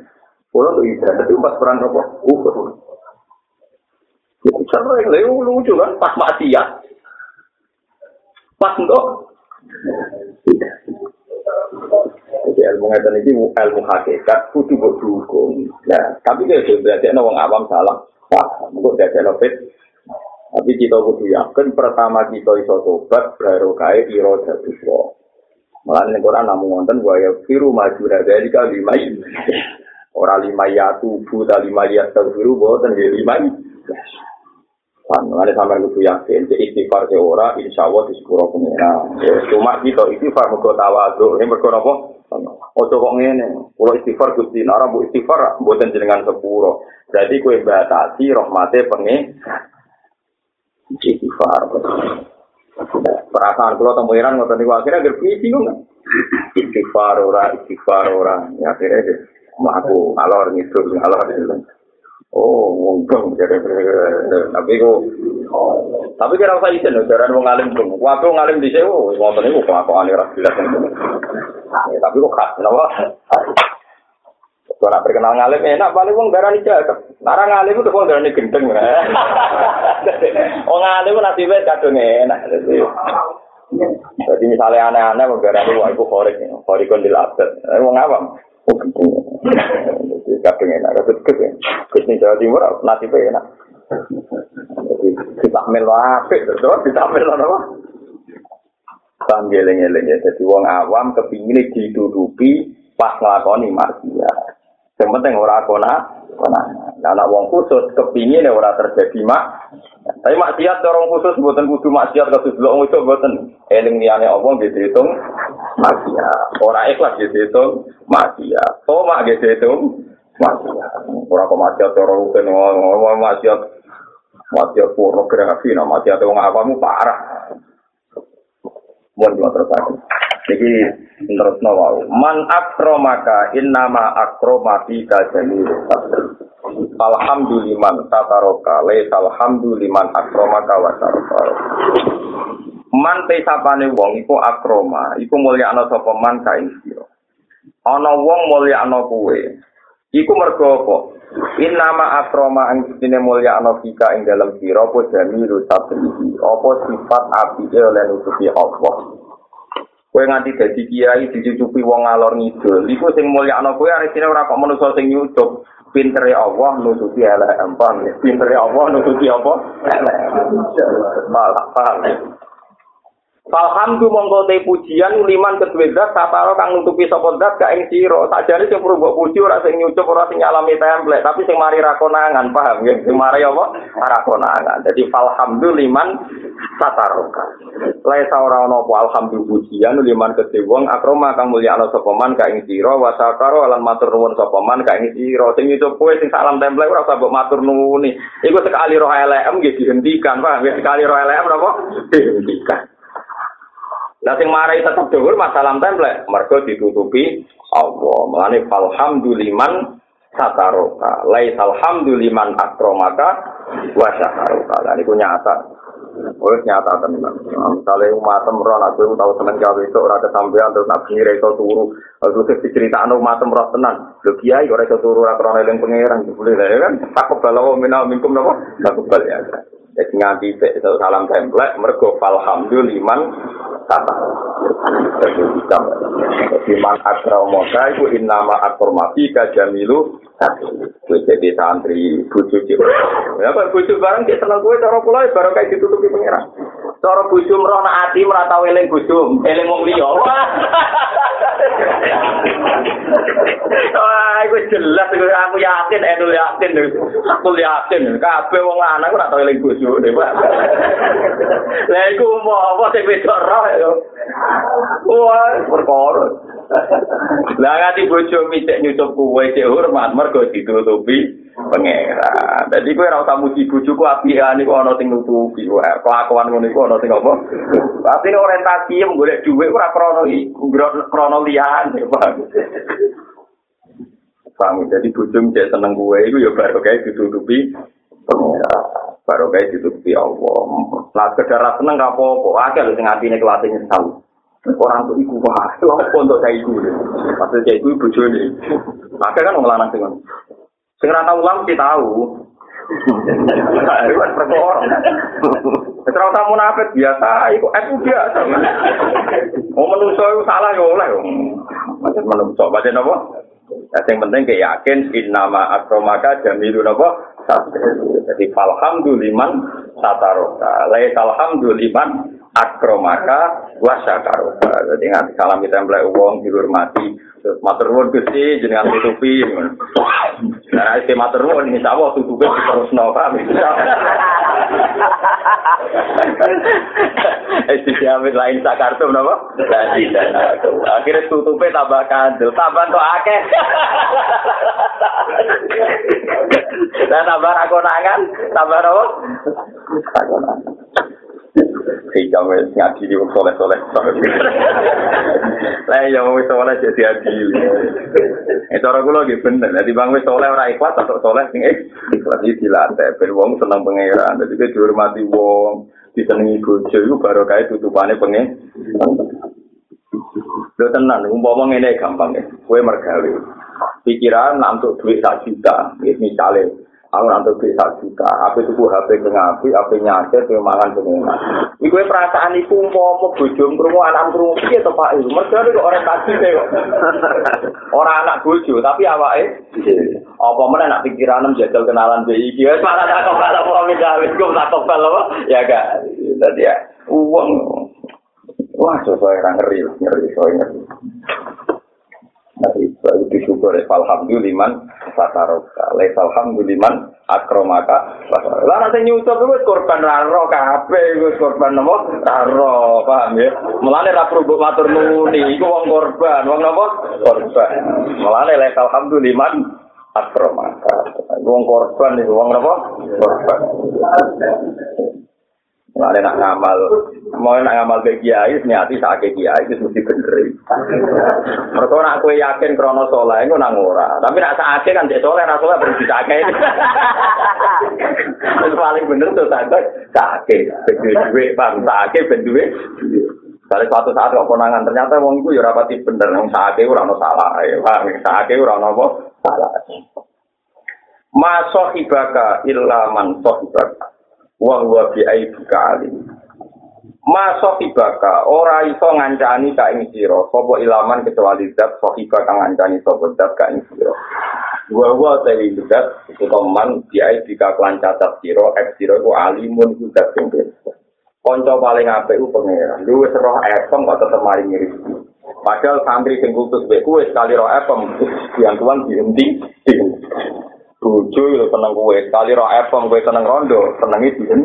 kalau itu ibadah, tapi pas perang apa? Uhud. Sering, lucu kan, pas maksiat. pas untuk? Jadi ilmu ngeten ini ilmu hakikat kudu kok dukung nah tapi kalau sudah berarti wong orang awam salah. Pak kok tidak ada fit. Tapi kita kudu yakin pertama kita iso tobat baru kaya iro jatuh wo malah ini orang namun ngonten waya firu majura rada ini Ora lima orang lima yatu buta lima ya firu bawa tenggi lima Kan, mengenai sampai kudu yakin, jadi istighfar ke ora, insya Allah di pengira. Cuma kita istighfar mau tawaduk, ini berkata apa? Oh kok ngene, kalau istighfar gusti, nara bu istighfar, buatan jenengan sepuluh. Jadi kue batasi rahmati pengen, istighfar. Perasaan kalau temu Iran ngotot niku akhirnya agar bingung. Istighfar ora, istighfar ora. Ya akhirnya deh, alor ngidul, alor ngidul. Oh, ngomong jadi tapi kok tapi kira usah izin loh, jaran wong alim dong. Waktu ngalim di sewu, wonten niku kok aku aneh jelas. Tapi kok khas, kenapa? Kalau nak berkenal ngalim enak, paling wong darah jaga. Nara ngalim itu wong darah gendeng. [laughs] Wong ngalim nasibnya kadang enak. Jadi misalnya aneh-aneh wong wah itu khorik, khorik kondil abad. Wong awam. Kadang enak, kadang enak. Terus di Jawa Timur nasibnya enak. Jadi ditakmil wafik, terus ditakmil apa? Paham geleng-geleng ya. Jadi wong awam kepingin ditutupi pas ngelakoni maksiat. Yang penting ora kona, kona. Nah, anak wong khusus kepingin ora terjadi mak. Tapi maksiat orang khusus buatan kudu maksiat kasus belum itu buatan eling niane apa gitu hitung maksiat. Ora ikhlas gitu hitung maksiat. Oh mak gitu hitung Ora kok maksiat cara rukun ngono maksiat maksiat pornografi nama maksiat wong awakmu parah. Mun lu terus aku. Jadi terus nawau. Man akromaka in nama akromati kajamir. Alhamdulillah tataroka le salhamdulillah akromaka wasaroka. Man pesapane wong iku akroma, iku mulya ana sapa man kae. Ana wong mulya ana kuwe, Iku mergo apa? In nama akroma ang sine mulia anofika ing dalam sira apa jamilu sabrihi apa sifat apike oleh nutupi Allah? Kowe nganti dadi kiai dicucupi wong ngalor ngidul. Iku sing mulia ana kowe arep ora kok manusa sing nyucup. Pintere Allah nutupi elek empang. Pintere Allah nutupi apa? Malah paham Alhamdulillah mongko te pujian liman kedue zat sataro kang nutupi sapa zat gak ing sira. Sakjane sing perlu mbok puji ora sing nyucup ora sing nyalami tapi sing mari rakonangan, paham ya? Sing mari apa? Rakonangan. Jadi alhamdulillah liman sataro. Laisa ora ana apa alhamdulillah pujian liman kedue wong akroma kang mulya ana sapa man gak ing sira wa sakaro lan matur nuwun sapa man gak ing sira. Sing nyucup kowe sing salam template ora usah mbok matur nuwuni. Iku sekali roh LM nggih dihentikan, paham ya? Sekali roh LM napa? Dihentikan. Nah sing marai tetap dhuwur masalah template, mergo ditutupi Allah. Mulane falhamduliman sataroka. Lais alhamduliman akromaka wa sataroka. Lah niku nyata. Oh nyata tenan. Misalnya umatem roh aku tahu temen gawe itu ora kesampean terus nabi iso turu. Terus diceritakno umatem roh tenan. Lho kiai ora iso turu ora krana eling pangeran boleh kan. Takut kalau minal minkum napa? Takut ya. Jadi nganti salam template mergo falhamduliman kata. Jadi bisa. Jadi man akramoka itu innama akromati kajamilu. Gue jadi santri bucu cik. Ya pak bucu bareng dia seneng gue cara pulai baru kayak ditutupi pengiran. Cara bucu meroh nak hati merata eling bucu, eling wong liya. Wah, itu jelas aku yakin, aku yakin, aku yakin, kabeh wong lanang ora tau eling Pak. Lah iku mau apa sing wedok roh. Wah, perkara. Lah ngati bojo micek nyucup kuwe cek hormat mergo ditutupi pangeran. Dadi kowe ora usah muji bojoku apian iku ana sing nutupi. Kelakuan ngono iku ana sing apa? Artine orientasi golek dhuwit ora krana iku, krana liyane, Pak. Paham, jadi bujum cek seneng kue itu ya baru kayak ditutupi baru kayak ditutupi Allah. Nah, sekedar seneng gak apa-apa, aja lu sing atine kelas nyesal. Orang tuh iku wah, apa untuk saya iku. Pasti saya iku bujum nih. Maka kan lanang sing Sing ora tau ulang sih tahu. Itu kan perkara. Terus kamu munafik biasa, iku aku biasa. Oh menungso itu salah ya oleh. Macam menungso, baca? Nah, yang penting kayak yakin in nama akromaka jamilu napa jadi falhamduliman sataroka lai alhamduliman akromaka wasakaroka jadi nganti salam kita mulai uang dihormati matur nuwun Gusti jenengan tutupi nah iki matur nuwun insyaallah tutupi terus napa Esi siamit lain sakartum napa? Akhirnya tutupe tambah kandel, tambah tuh akeh. Dan tambah rakonangan, tambah napa? Rakonangan. Sehingga wis ngaji di soleh-soleh. [laughs] Lah ya wis soleh jadi adil. Itu orang kula nggih bener. Dadi bang wis soleh ora ikhlas atau soleh sing ikhlas iki dilatih ben wong seneng pangeran. Dadi kowe dihormati wong, disenengi bojo iku baru tutupane pengen. Lho tenan, umpama ngene gampang ya. Kowe mergawe. Pikiran untuk duit sak juta, misalnya aku nanti bisa juta, apa itu HP dengan api, apa nyatet, apa mangan dengan Iku perasaan itu mau mau bujum kerungu anak kerungu iya tuh pak? Itu, mereka itu orientasi [laughs] deh orang anak buju, tapi apa eh? Apa mana nak pikiran jadwal kenalan BI, ya malah tak kau kalau mau misalnya, gue tak kau kalau ya gak, jadi ya uang, wah sesuai orang ngeri, ngeri, sesuai ngeri. Itu disyukur alhamdulillah sataroka. Les alhamdulillah akromaka. Lah nanti nyusup itu korban raro kabeh itu korban nopo raro paham ya. Mulane ra perlu matur nuni iku wong korban, wong nopo korban. Mulane les alhamdulillah akromaka. Wong korban itu wong nopo korban. Mulane nak ngamal, mau nak ngamal ke kiai, niati sakit kiai itu mesti bener. Mereka nak kue yakin krono soleh, itu nang ora. Tapi nak sakit kan cek soleh, nak soleh berarti sakit. [laughs] Itu paling bener tuh sakit, sakit. Duwe, bang sakit beduwe. Dari suatu saat kok konangan ternyata wong iku ya rapati bener, wong sakit ora ono salah, ya bang sakit ora ono apa salah. Ma sahibaka illa man sahibaka. Wa huwa bi aibika alim. Ma sahibaka ora iso ngancani ka ing sira sapa ilaman kecuali zat sahibaka ngancani sapa zat ka ing sira. Wa huwa tadi zat iku teman bi aibika kelan cacat sira ek sira ku alimun iku zat sing Konco paling apik ku pangeran. Lu wis roh efem kok tetep mari ngiris. Padahal santri sing kutus mbek kowe sekali roh efem yang tuan dihenti. Bojo yo seneng kowe kali ro epong kowe seneng rondo senengi disen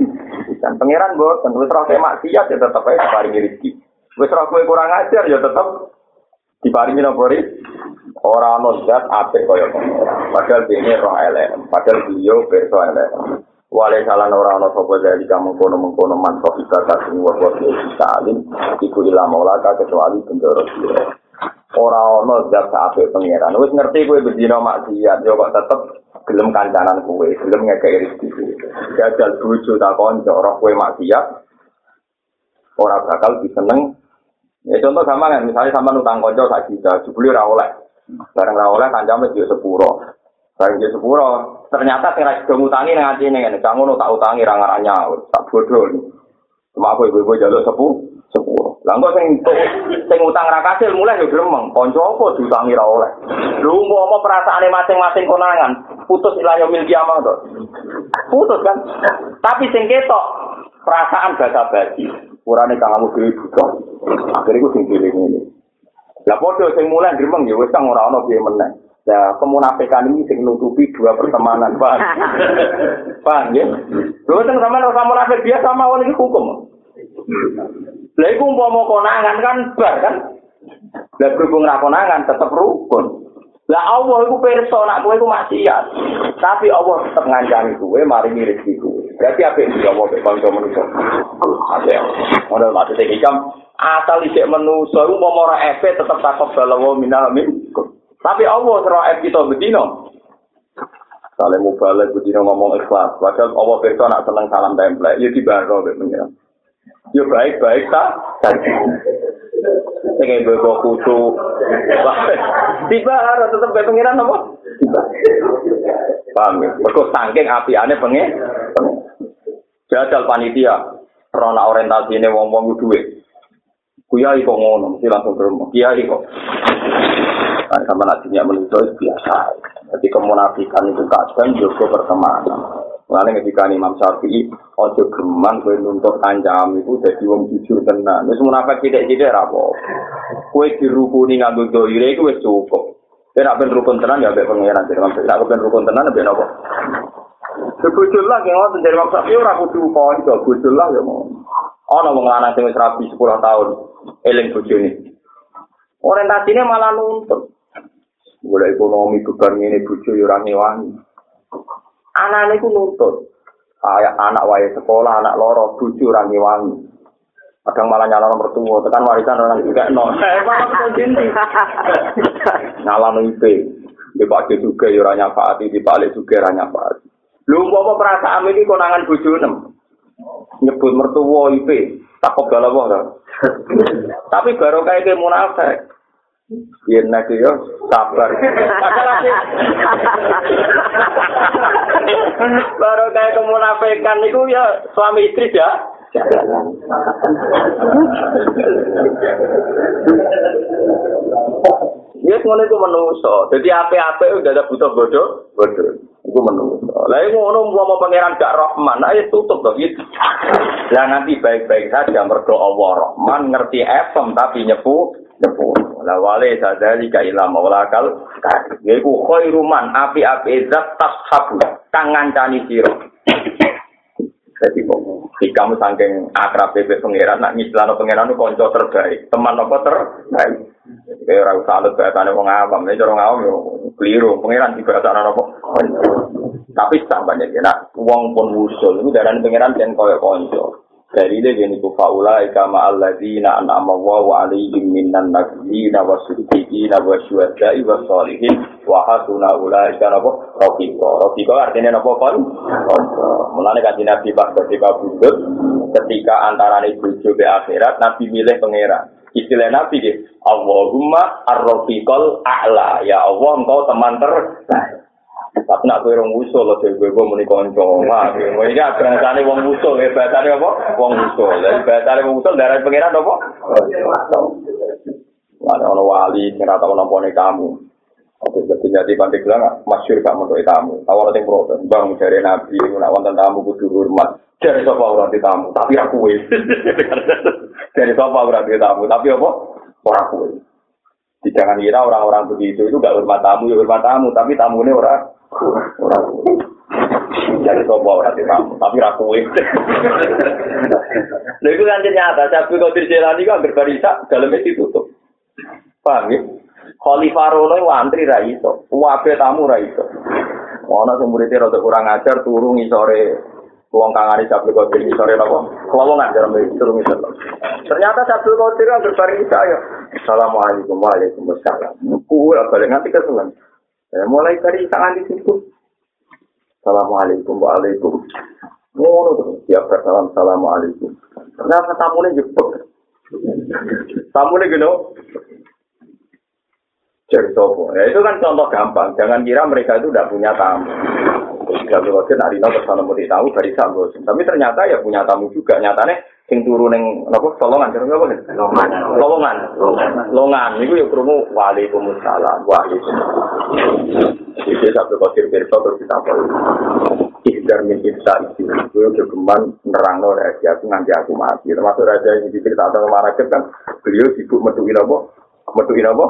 dan pangeran boten wis ro maksiat ya tetep ae diparingi rezeki. Wis ro kowe kurang ajar ya tetep diparingi napa ri? Ora ono zat apik kaya pangeran. Padahal dene ro elek. Padahal beliau perso elek. Wale salan ora ana sapa dari kamu kono mengkono man sofika kasing wa wa salim iku ila maulaka kecuali pendoro sira ora ana zat apik pangeran. Wis ngerti kowe bendina maksiat yo kok tetep gelem kancanan kue, gelem ngekei rezeki. Jajal bojo tak konco, roh kue maksiat, ora bakal diseneng. Ya contoh sama kan, misalnya sama nutang konco sak juta, jubli ora oleh. Bareng ora oleh kancame dia sepuro. Bareng dia sepuro, ternyata sing ra ngutangi nang atine ngene, kamu tak utangi ra ngaranya, tak bodoh. Cuma aku ibu-ibu jaluk sepuh. Lah kok sing sing utang ra kasil mulai yo gremeng. Kanca apa diutangi ra oleh. Lho umpama perasaane masing-masing konangan, putus ilayo mil kiamah to. Putus kan. Tapi sing ketok perasaan basa basi. Urane kamu dhewe buka. Akhire ku sing dhewe ngene. Lah padha sing mulai gremeng yo wis ora ana piye meneh. Ya, kemunafikan ini sing nutupi dua pertemanan, Pak. [laughs] Pak, ya. Lu sama sama munafik biasa mawon iki hukum. Lah iku umpama konangan kan bar kan. Lah berhubung ra konangan tetep rukun. Lah Allah iku pirsa nak kowe iku maksiat. Tapi Allah tetep ngancani kowe mari rezeki kowe. Berarti apa yang Allah mek kanca manusa? Ada. Ora mati tek ikam asal isik manusa iku umpama ora efe tetep takok balawa minal min. Tapi Allah ora efe kita bedino. Saling mubalik bedino ngomong ikhlas. Padahal Allah pirsa nak seneng salam template. Ya dibaro mek pengiran. Yo baik-baik tak? Sing ibu ibu kutu. Tiba harus tetap kayak pengiran apa? Tiba. Paham ya? Mereka sangking api aneh pengen. Jajal panitia. Rona orientasi ini wong-wong duit. Kuyai kok ngono, mesti langsung ke rumah. Kiai kok. Nah, sama nasinya menuju biasa. Jadi kemunafikan itu kadang juga pertemanan. Mulane ketika Imam Syafi'i ojo geman kowe nuntut kancam iku dadi wong jujur tenan. Wis munafik sithik-sithik ra apa. Kowe dirukuni nganggo doire iku wis cukup. Kowe nek ben rukun tenan ya mbek pangeran jadi Imam Syafi'i. ben rukun tenan mbek napa? Sebujul lah yang ngoten dari Imam Syafi'i ora kudu kok iso bujul lah ya mau. Ana wong lanang sing wis rapi 10 tahun eling bojone. Orientasinya malah nuntut. Boleh ekonomi beban ini bojo ya ora ngewangi. Anak itu nuntut. Kayak anak wae sekolah, anak loro, bucu rangi wangi. Kadang malah nyala nomor tua, tekan warisan orang juga no. [laughs] Nyala no IP, dipakai juga ya ranya faati, dibalik juga ranya faati. Lu apa perasaan ini konangan bucu nem? Nyebut mertua IP, tak kok galau [laughs] Tapi baru kayak munafik. Yen nek yo sabar. Baru kayak kemunafikan itu ya suami istri ya. Ya ngono itu menuso. Jadi apa-apa udah ada butuh bodoh, bodoh. Itu menuso. Lah iku ngono mau pangeran gak Rahman, ayo tutup dong gitu. Lah nanti baik-baik saja mergo Allah Rahman ngerti efem tapi nyepu nyepu. La wale sadali ka ila maulakal yaiku khairu man api-api zat tashabu kang ngancani sira. Jadi kok kamu saking akrab bebe pangeran nak ngislano pangeran itu konco terbaik, teman apa terbaik. Kayak orang salut bahasane wong awam, nek orang awam yo keliru, pangeran di bahasane apa? Tapi sampai ya, nak wong pun usul itu darah pangeran dan koyo konco. Dari ini gini ku faula ika ma'alladzina an'ama wa alaihim minan nabiyina wa siddiqina wa syuhada'i wa sholihin wa hasuna ulaika napa? Rafiqa. Rafiqa artinya napa kon mulane kanjeng Nabi Pak ketika bundut ketika antarané bojo be akhirat Nabi milih pangeran. Istilah Nabi gitu Allahumma ar-rafiqal a'la. Ya Allah engkau teman terbaik Pas nak kowe rong usul lho dhewe kowe muni kanca. Wah, kowe iki bahasane wong usul, ya bahasane apa? Wong usul. Lah bahasane wong usul darah pengiran apa? Ada ono wali sing ora tau nampone kamu. Oke, jadi jadi pantai bilang masyur gak menurut tamu. Awal yang protes, bang dari nabi, nak wonten tamu kudu hormat. Dari orang di tamu, tapi aku wes. [laughs] dari orang di tamu, tapi apa? Orang kue. Jangan kira orang-orang begitu itu gak hormat tamu, ya hormat tamu, tapi tamu ini orang orang kue. Dari sofa orang di tamu, tapi aku wes. Lalu itu kan ternyata, saya kau dirjelani kan berbarisak, dalamnya ditutup. Paham ya? Khalifah Rono wantri ra iso, wabe tamu ra iso. Ono sing murid rada kurang ajar turu ngisore wong kangane Sabtu Qadir ngisore napa? Kelowongan dalam turu ngisore. Ternyata Sabtu Qadir kan berbaring saya. Assalamualaikum Waalaikumsalam. Kuwi apa nganti kesuwen. Ya, mulai dari tangan di situ. Assalamualaikum Waalaikum. Ngono tuh, siap salam Assalamualaikum. Ternyata tamunya jepuk. Tamunya gini, Jadi sopo. Ya itu kan contoh gampang. Jangan kira mereka itu tidak punya tamu. Tidak berarti nak dino murid tamu dari sambo. Tapi ternyata ya punya tamu juga. Nyatanya sing turu neng nopo solongan jadi apa nih? Longan. Longan. Longan. Itu ya kerumu waalaikumsalam. Waalaikumsalam. Jadi satu kosir berso terus kita apa? Ihdar min ihsa isi. Itu kegeman nerang no rahasia aku nanti aku mati. Termasuk raja yang diceritakan sama Rakib kan. Beliau sibuk metuin apa? Metuin apa?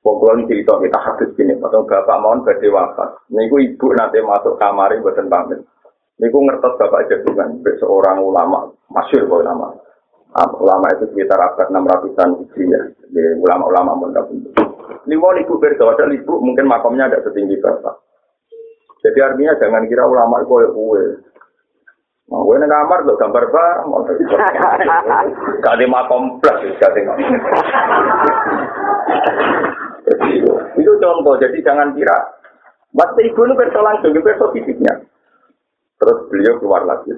Pokoknya cerita kita hadis gini, atau bapak mohon badhe wafat. Niku ibu nanti masuk kamar buatan pamit. Niku ngertos bapak jagungan, seorang ulama, masyur ulama. Ulama itu sekitar abad 600-an Hijriah. Ya. Ulama-ulama pun. Liwon ibu berdoa, ibu mungkin makamnya ada setinggi bapak. Jadi artinya jangan kira ulama itu kue kue. Nah, gue neng kamar tuh gambar barang, gak ada makom plus, gak ada Itu contoh, jadi jangan kira. Waktu ibu itu versi langsung, itu versi fisiknya. Terus beliau keluar lagi.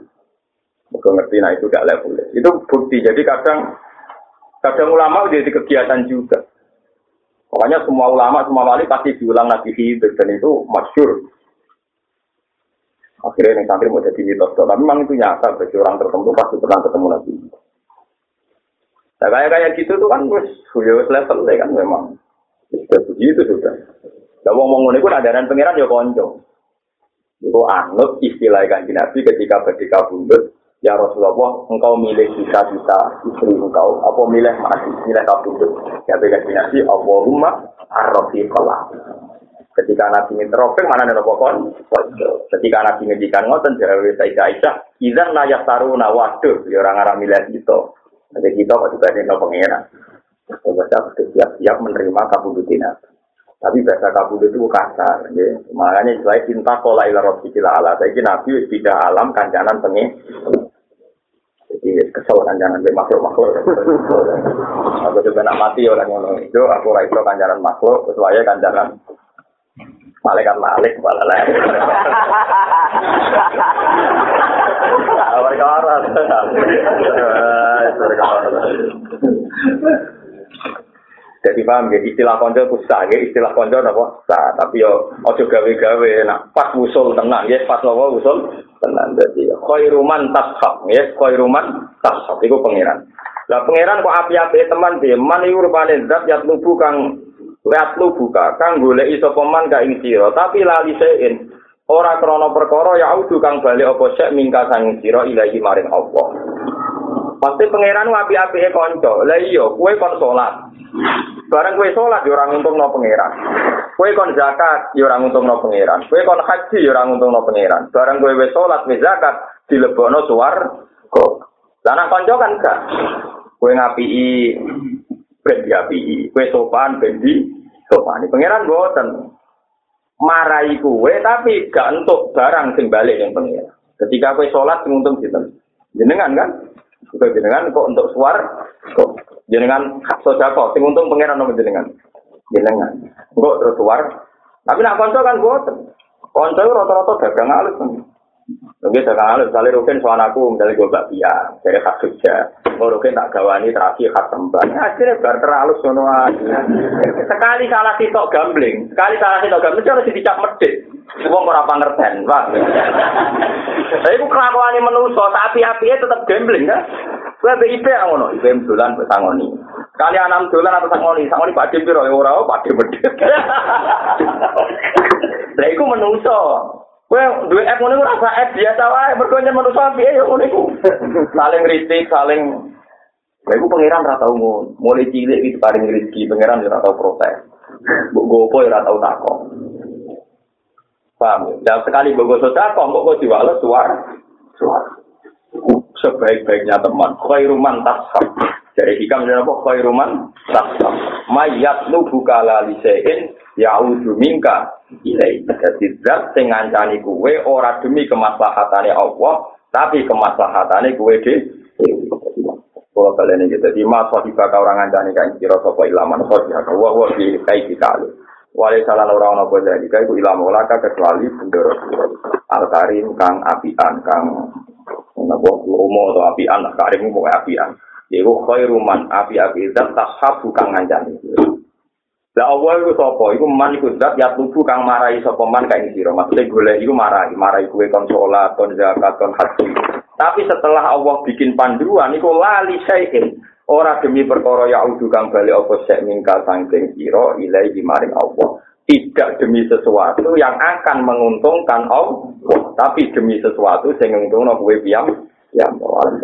Mereka ngerti, nah itu gak level. Itu bukti, jadi kadang kadang ulama jadi kegiatan juga. Pokoknya semua ulama, semua wali pasti diulang lagi hidup, dan itu masyur. Akhirnya yang santri mau jadi mitos, tapi memang itu nyata bagi orang tertentu pasti pernah ketemu lagi. Nah kayak kayak gitu tuh kan wes ya level kan memang. Sudah begitu sudah. Nah, wong wong itu adaran pangeran ya konco. Itu anut istilah kanji Nabi ketika ketika bundut, ya Rasulullah, engkau milih kita kita istri engkau, apa milih mati, milih kabundut. Ya kanji Nabi, Allahumma arrofiqallah. Ketika Nabi ini teropeng, mana ada pokok? Ketika Nabi ngejikan ngoten, jarawi Sayyidah Aisyah, izan layak taruna, waduh, ya orang arah milih gitu. Jadi kita kok juga ada pengeran. Bahasa siap-siap menerima kabudutina. Tapi bahasa kabudut itu kasar. Ya. Makanya istilah cinta kola ila rosi kila ala. Saya nabi tidak alam kancanan pengen. Jadi kesel kancanan be makhluk makhluk. Aku juga nak mati orang yang itu. Aku lah itu kancanan makhluk. Sesuai kancanan malaikat malik malah lah. Awal kawaran. Jadi paham ya istilah konco itu sah ya istilah konco apa sah tapi yo ojo gawe-gawe nak pas usul tenang ya pas nopo usul tenang jadi khairuman tashab ya khairuman tashab itu pangeran. Lah pangeran kok api-api teman dia man iku rupane zat yat lubu kang lihat lu buka kang golek iso peman gak ing sira tapi lali sein ora krana perkara ya audu kang bali apa sek mingka sang sira ilahi maring Allah. Pasti pangeran api-api konco. Lah iya, kue kon salat. Barang kue sholat, ya orang untung no pangeran. Kue kon zakat, ya orang untung no pangeran. Kue kon haji, ya orang untung no pangeran. Barang kue wes sholat, wes zakat, dilebono suar. Kok? Lana konco kan gak. Kue ngapi ben diapi Kue sopan, ben di sopan. Pangeran boten. Marai kue, tapi gak untuk barang sing balik yang pangeran. Ketika kue sholat, sing untung gitu. Jenengan kan? Kue jenengan kok untuk suar, kok jenengan sodako, sing untung pangeran nomor jenengan. Jenengan. Enggak terus keluar. Tapi nak konco kan boten. Konco rata-rata dagang alus. Mungkin sekarang misalnya Rukin soal aku, misalnya gue bakpia, dari khas Jogja. Mau Rukin tak gawani terakhir khas Sembang. Ya, akhirnya bar terlalu sono. Sekali salah sitok gambling, sekali salah sitok gambling, harus dicap medit. Wong ora pangerten, Pak. Tapi ku kelakuane menungso, api-apinya tetap gambling kan. Gue BIP yang ngono, IPM dolan mbek sangoni. Kali anam dolan atau sangoni, sangoni Pak Dim piro ora Pak Dim medit. Lah iku menungso. Kowe duwe app ngono ora app biasa wae, mergo nyen manusa piye ya ngono iku. [laughs] Saling kritik, saling Lha iku pangeran ora tau ngono. Mulai cilik iki paring rezeki, pangeran ora tau protes. Mbok gopo ora tau takon. Paham? Dan sekali mbok goso takon, kok kok diwales suar. Suar. Sebaik-baiknya teman, khairuman tashab. Dari hikam dan apa khairuman tashab. Mayat lu buka lalisein ya'udhu minka ilai. Jadi zat sing ngancani kuwe ora demi kemaslahatane Allah, tapi kemaslahatane kuwe de. Kalau kalian ini jadi mas wahibah kau orang ngancani kan kira sopo ilaman sosial kau wah di kai kali. Wali salah orang boleh jadi kai ku ilam laka kecuali bendoro al kang apian kang nabo umo atau apian karim mau apian. Iku khairuman api-api zat tashabu kang ngancani. Lah Allah iku sapa? Iku man iku zat ya tubuh kang marai sapa man kae sira. Maksude golek iku marai, marai kuwe kon salat, kon zakat, kon haji. Tapi setelah Allah bikin panduan iku lali syai'in. Ora demi perkara ya udu kang bali apa sek mingkal sangking sira ilahi maring Allah. Tidak demi sesuatu yang akan menguntungkan Allah, tapi demi sesuatu sing nguntungno kuwe piyam. Ya, Allah.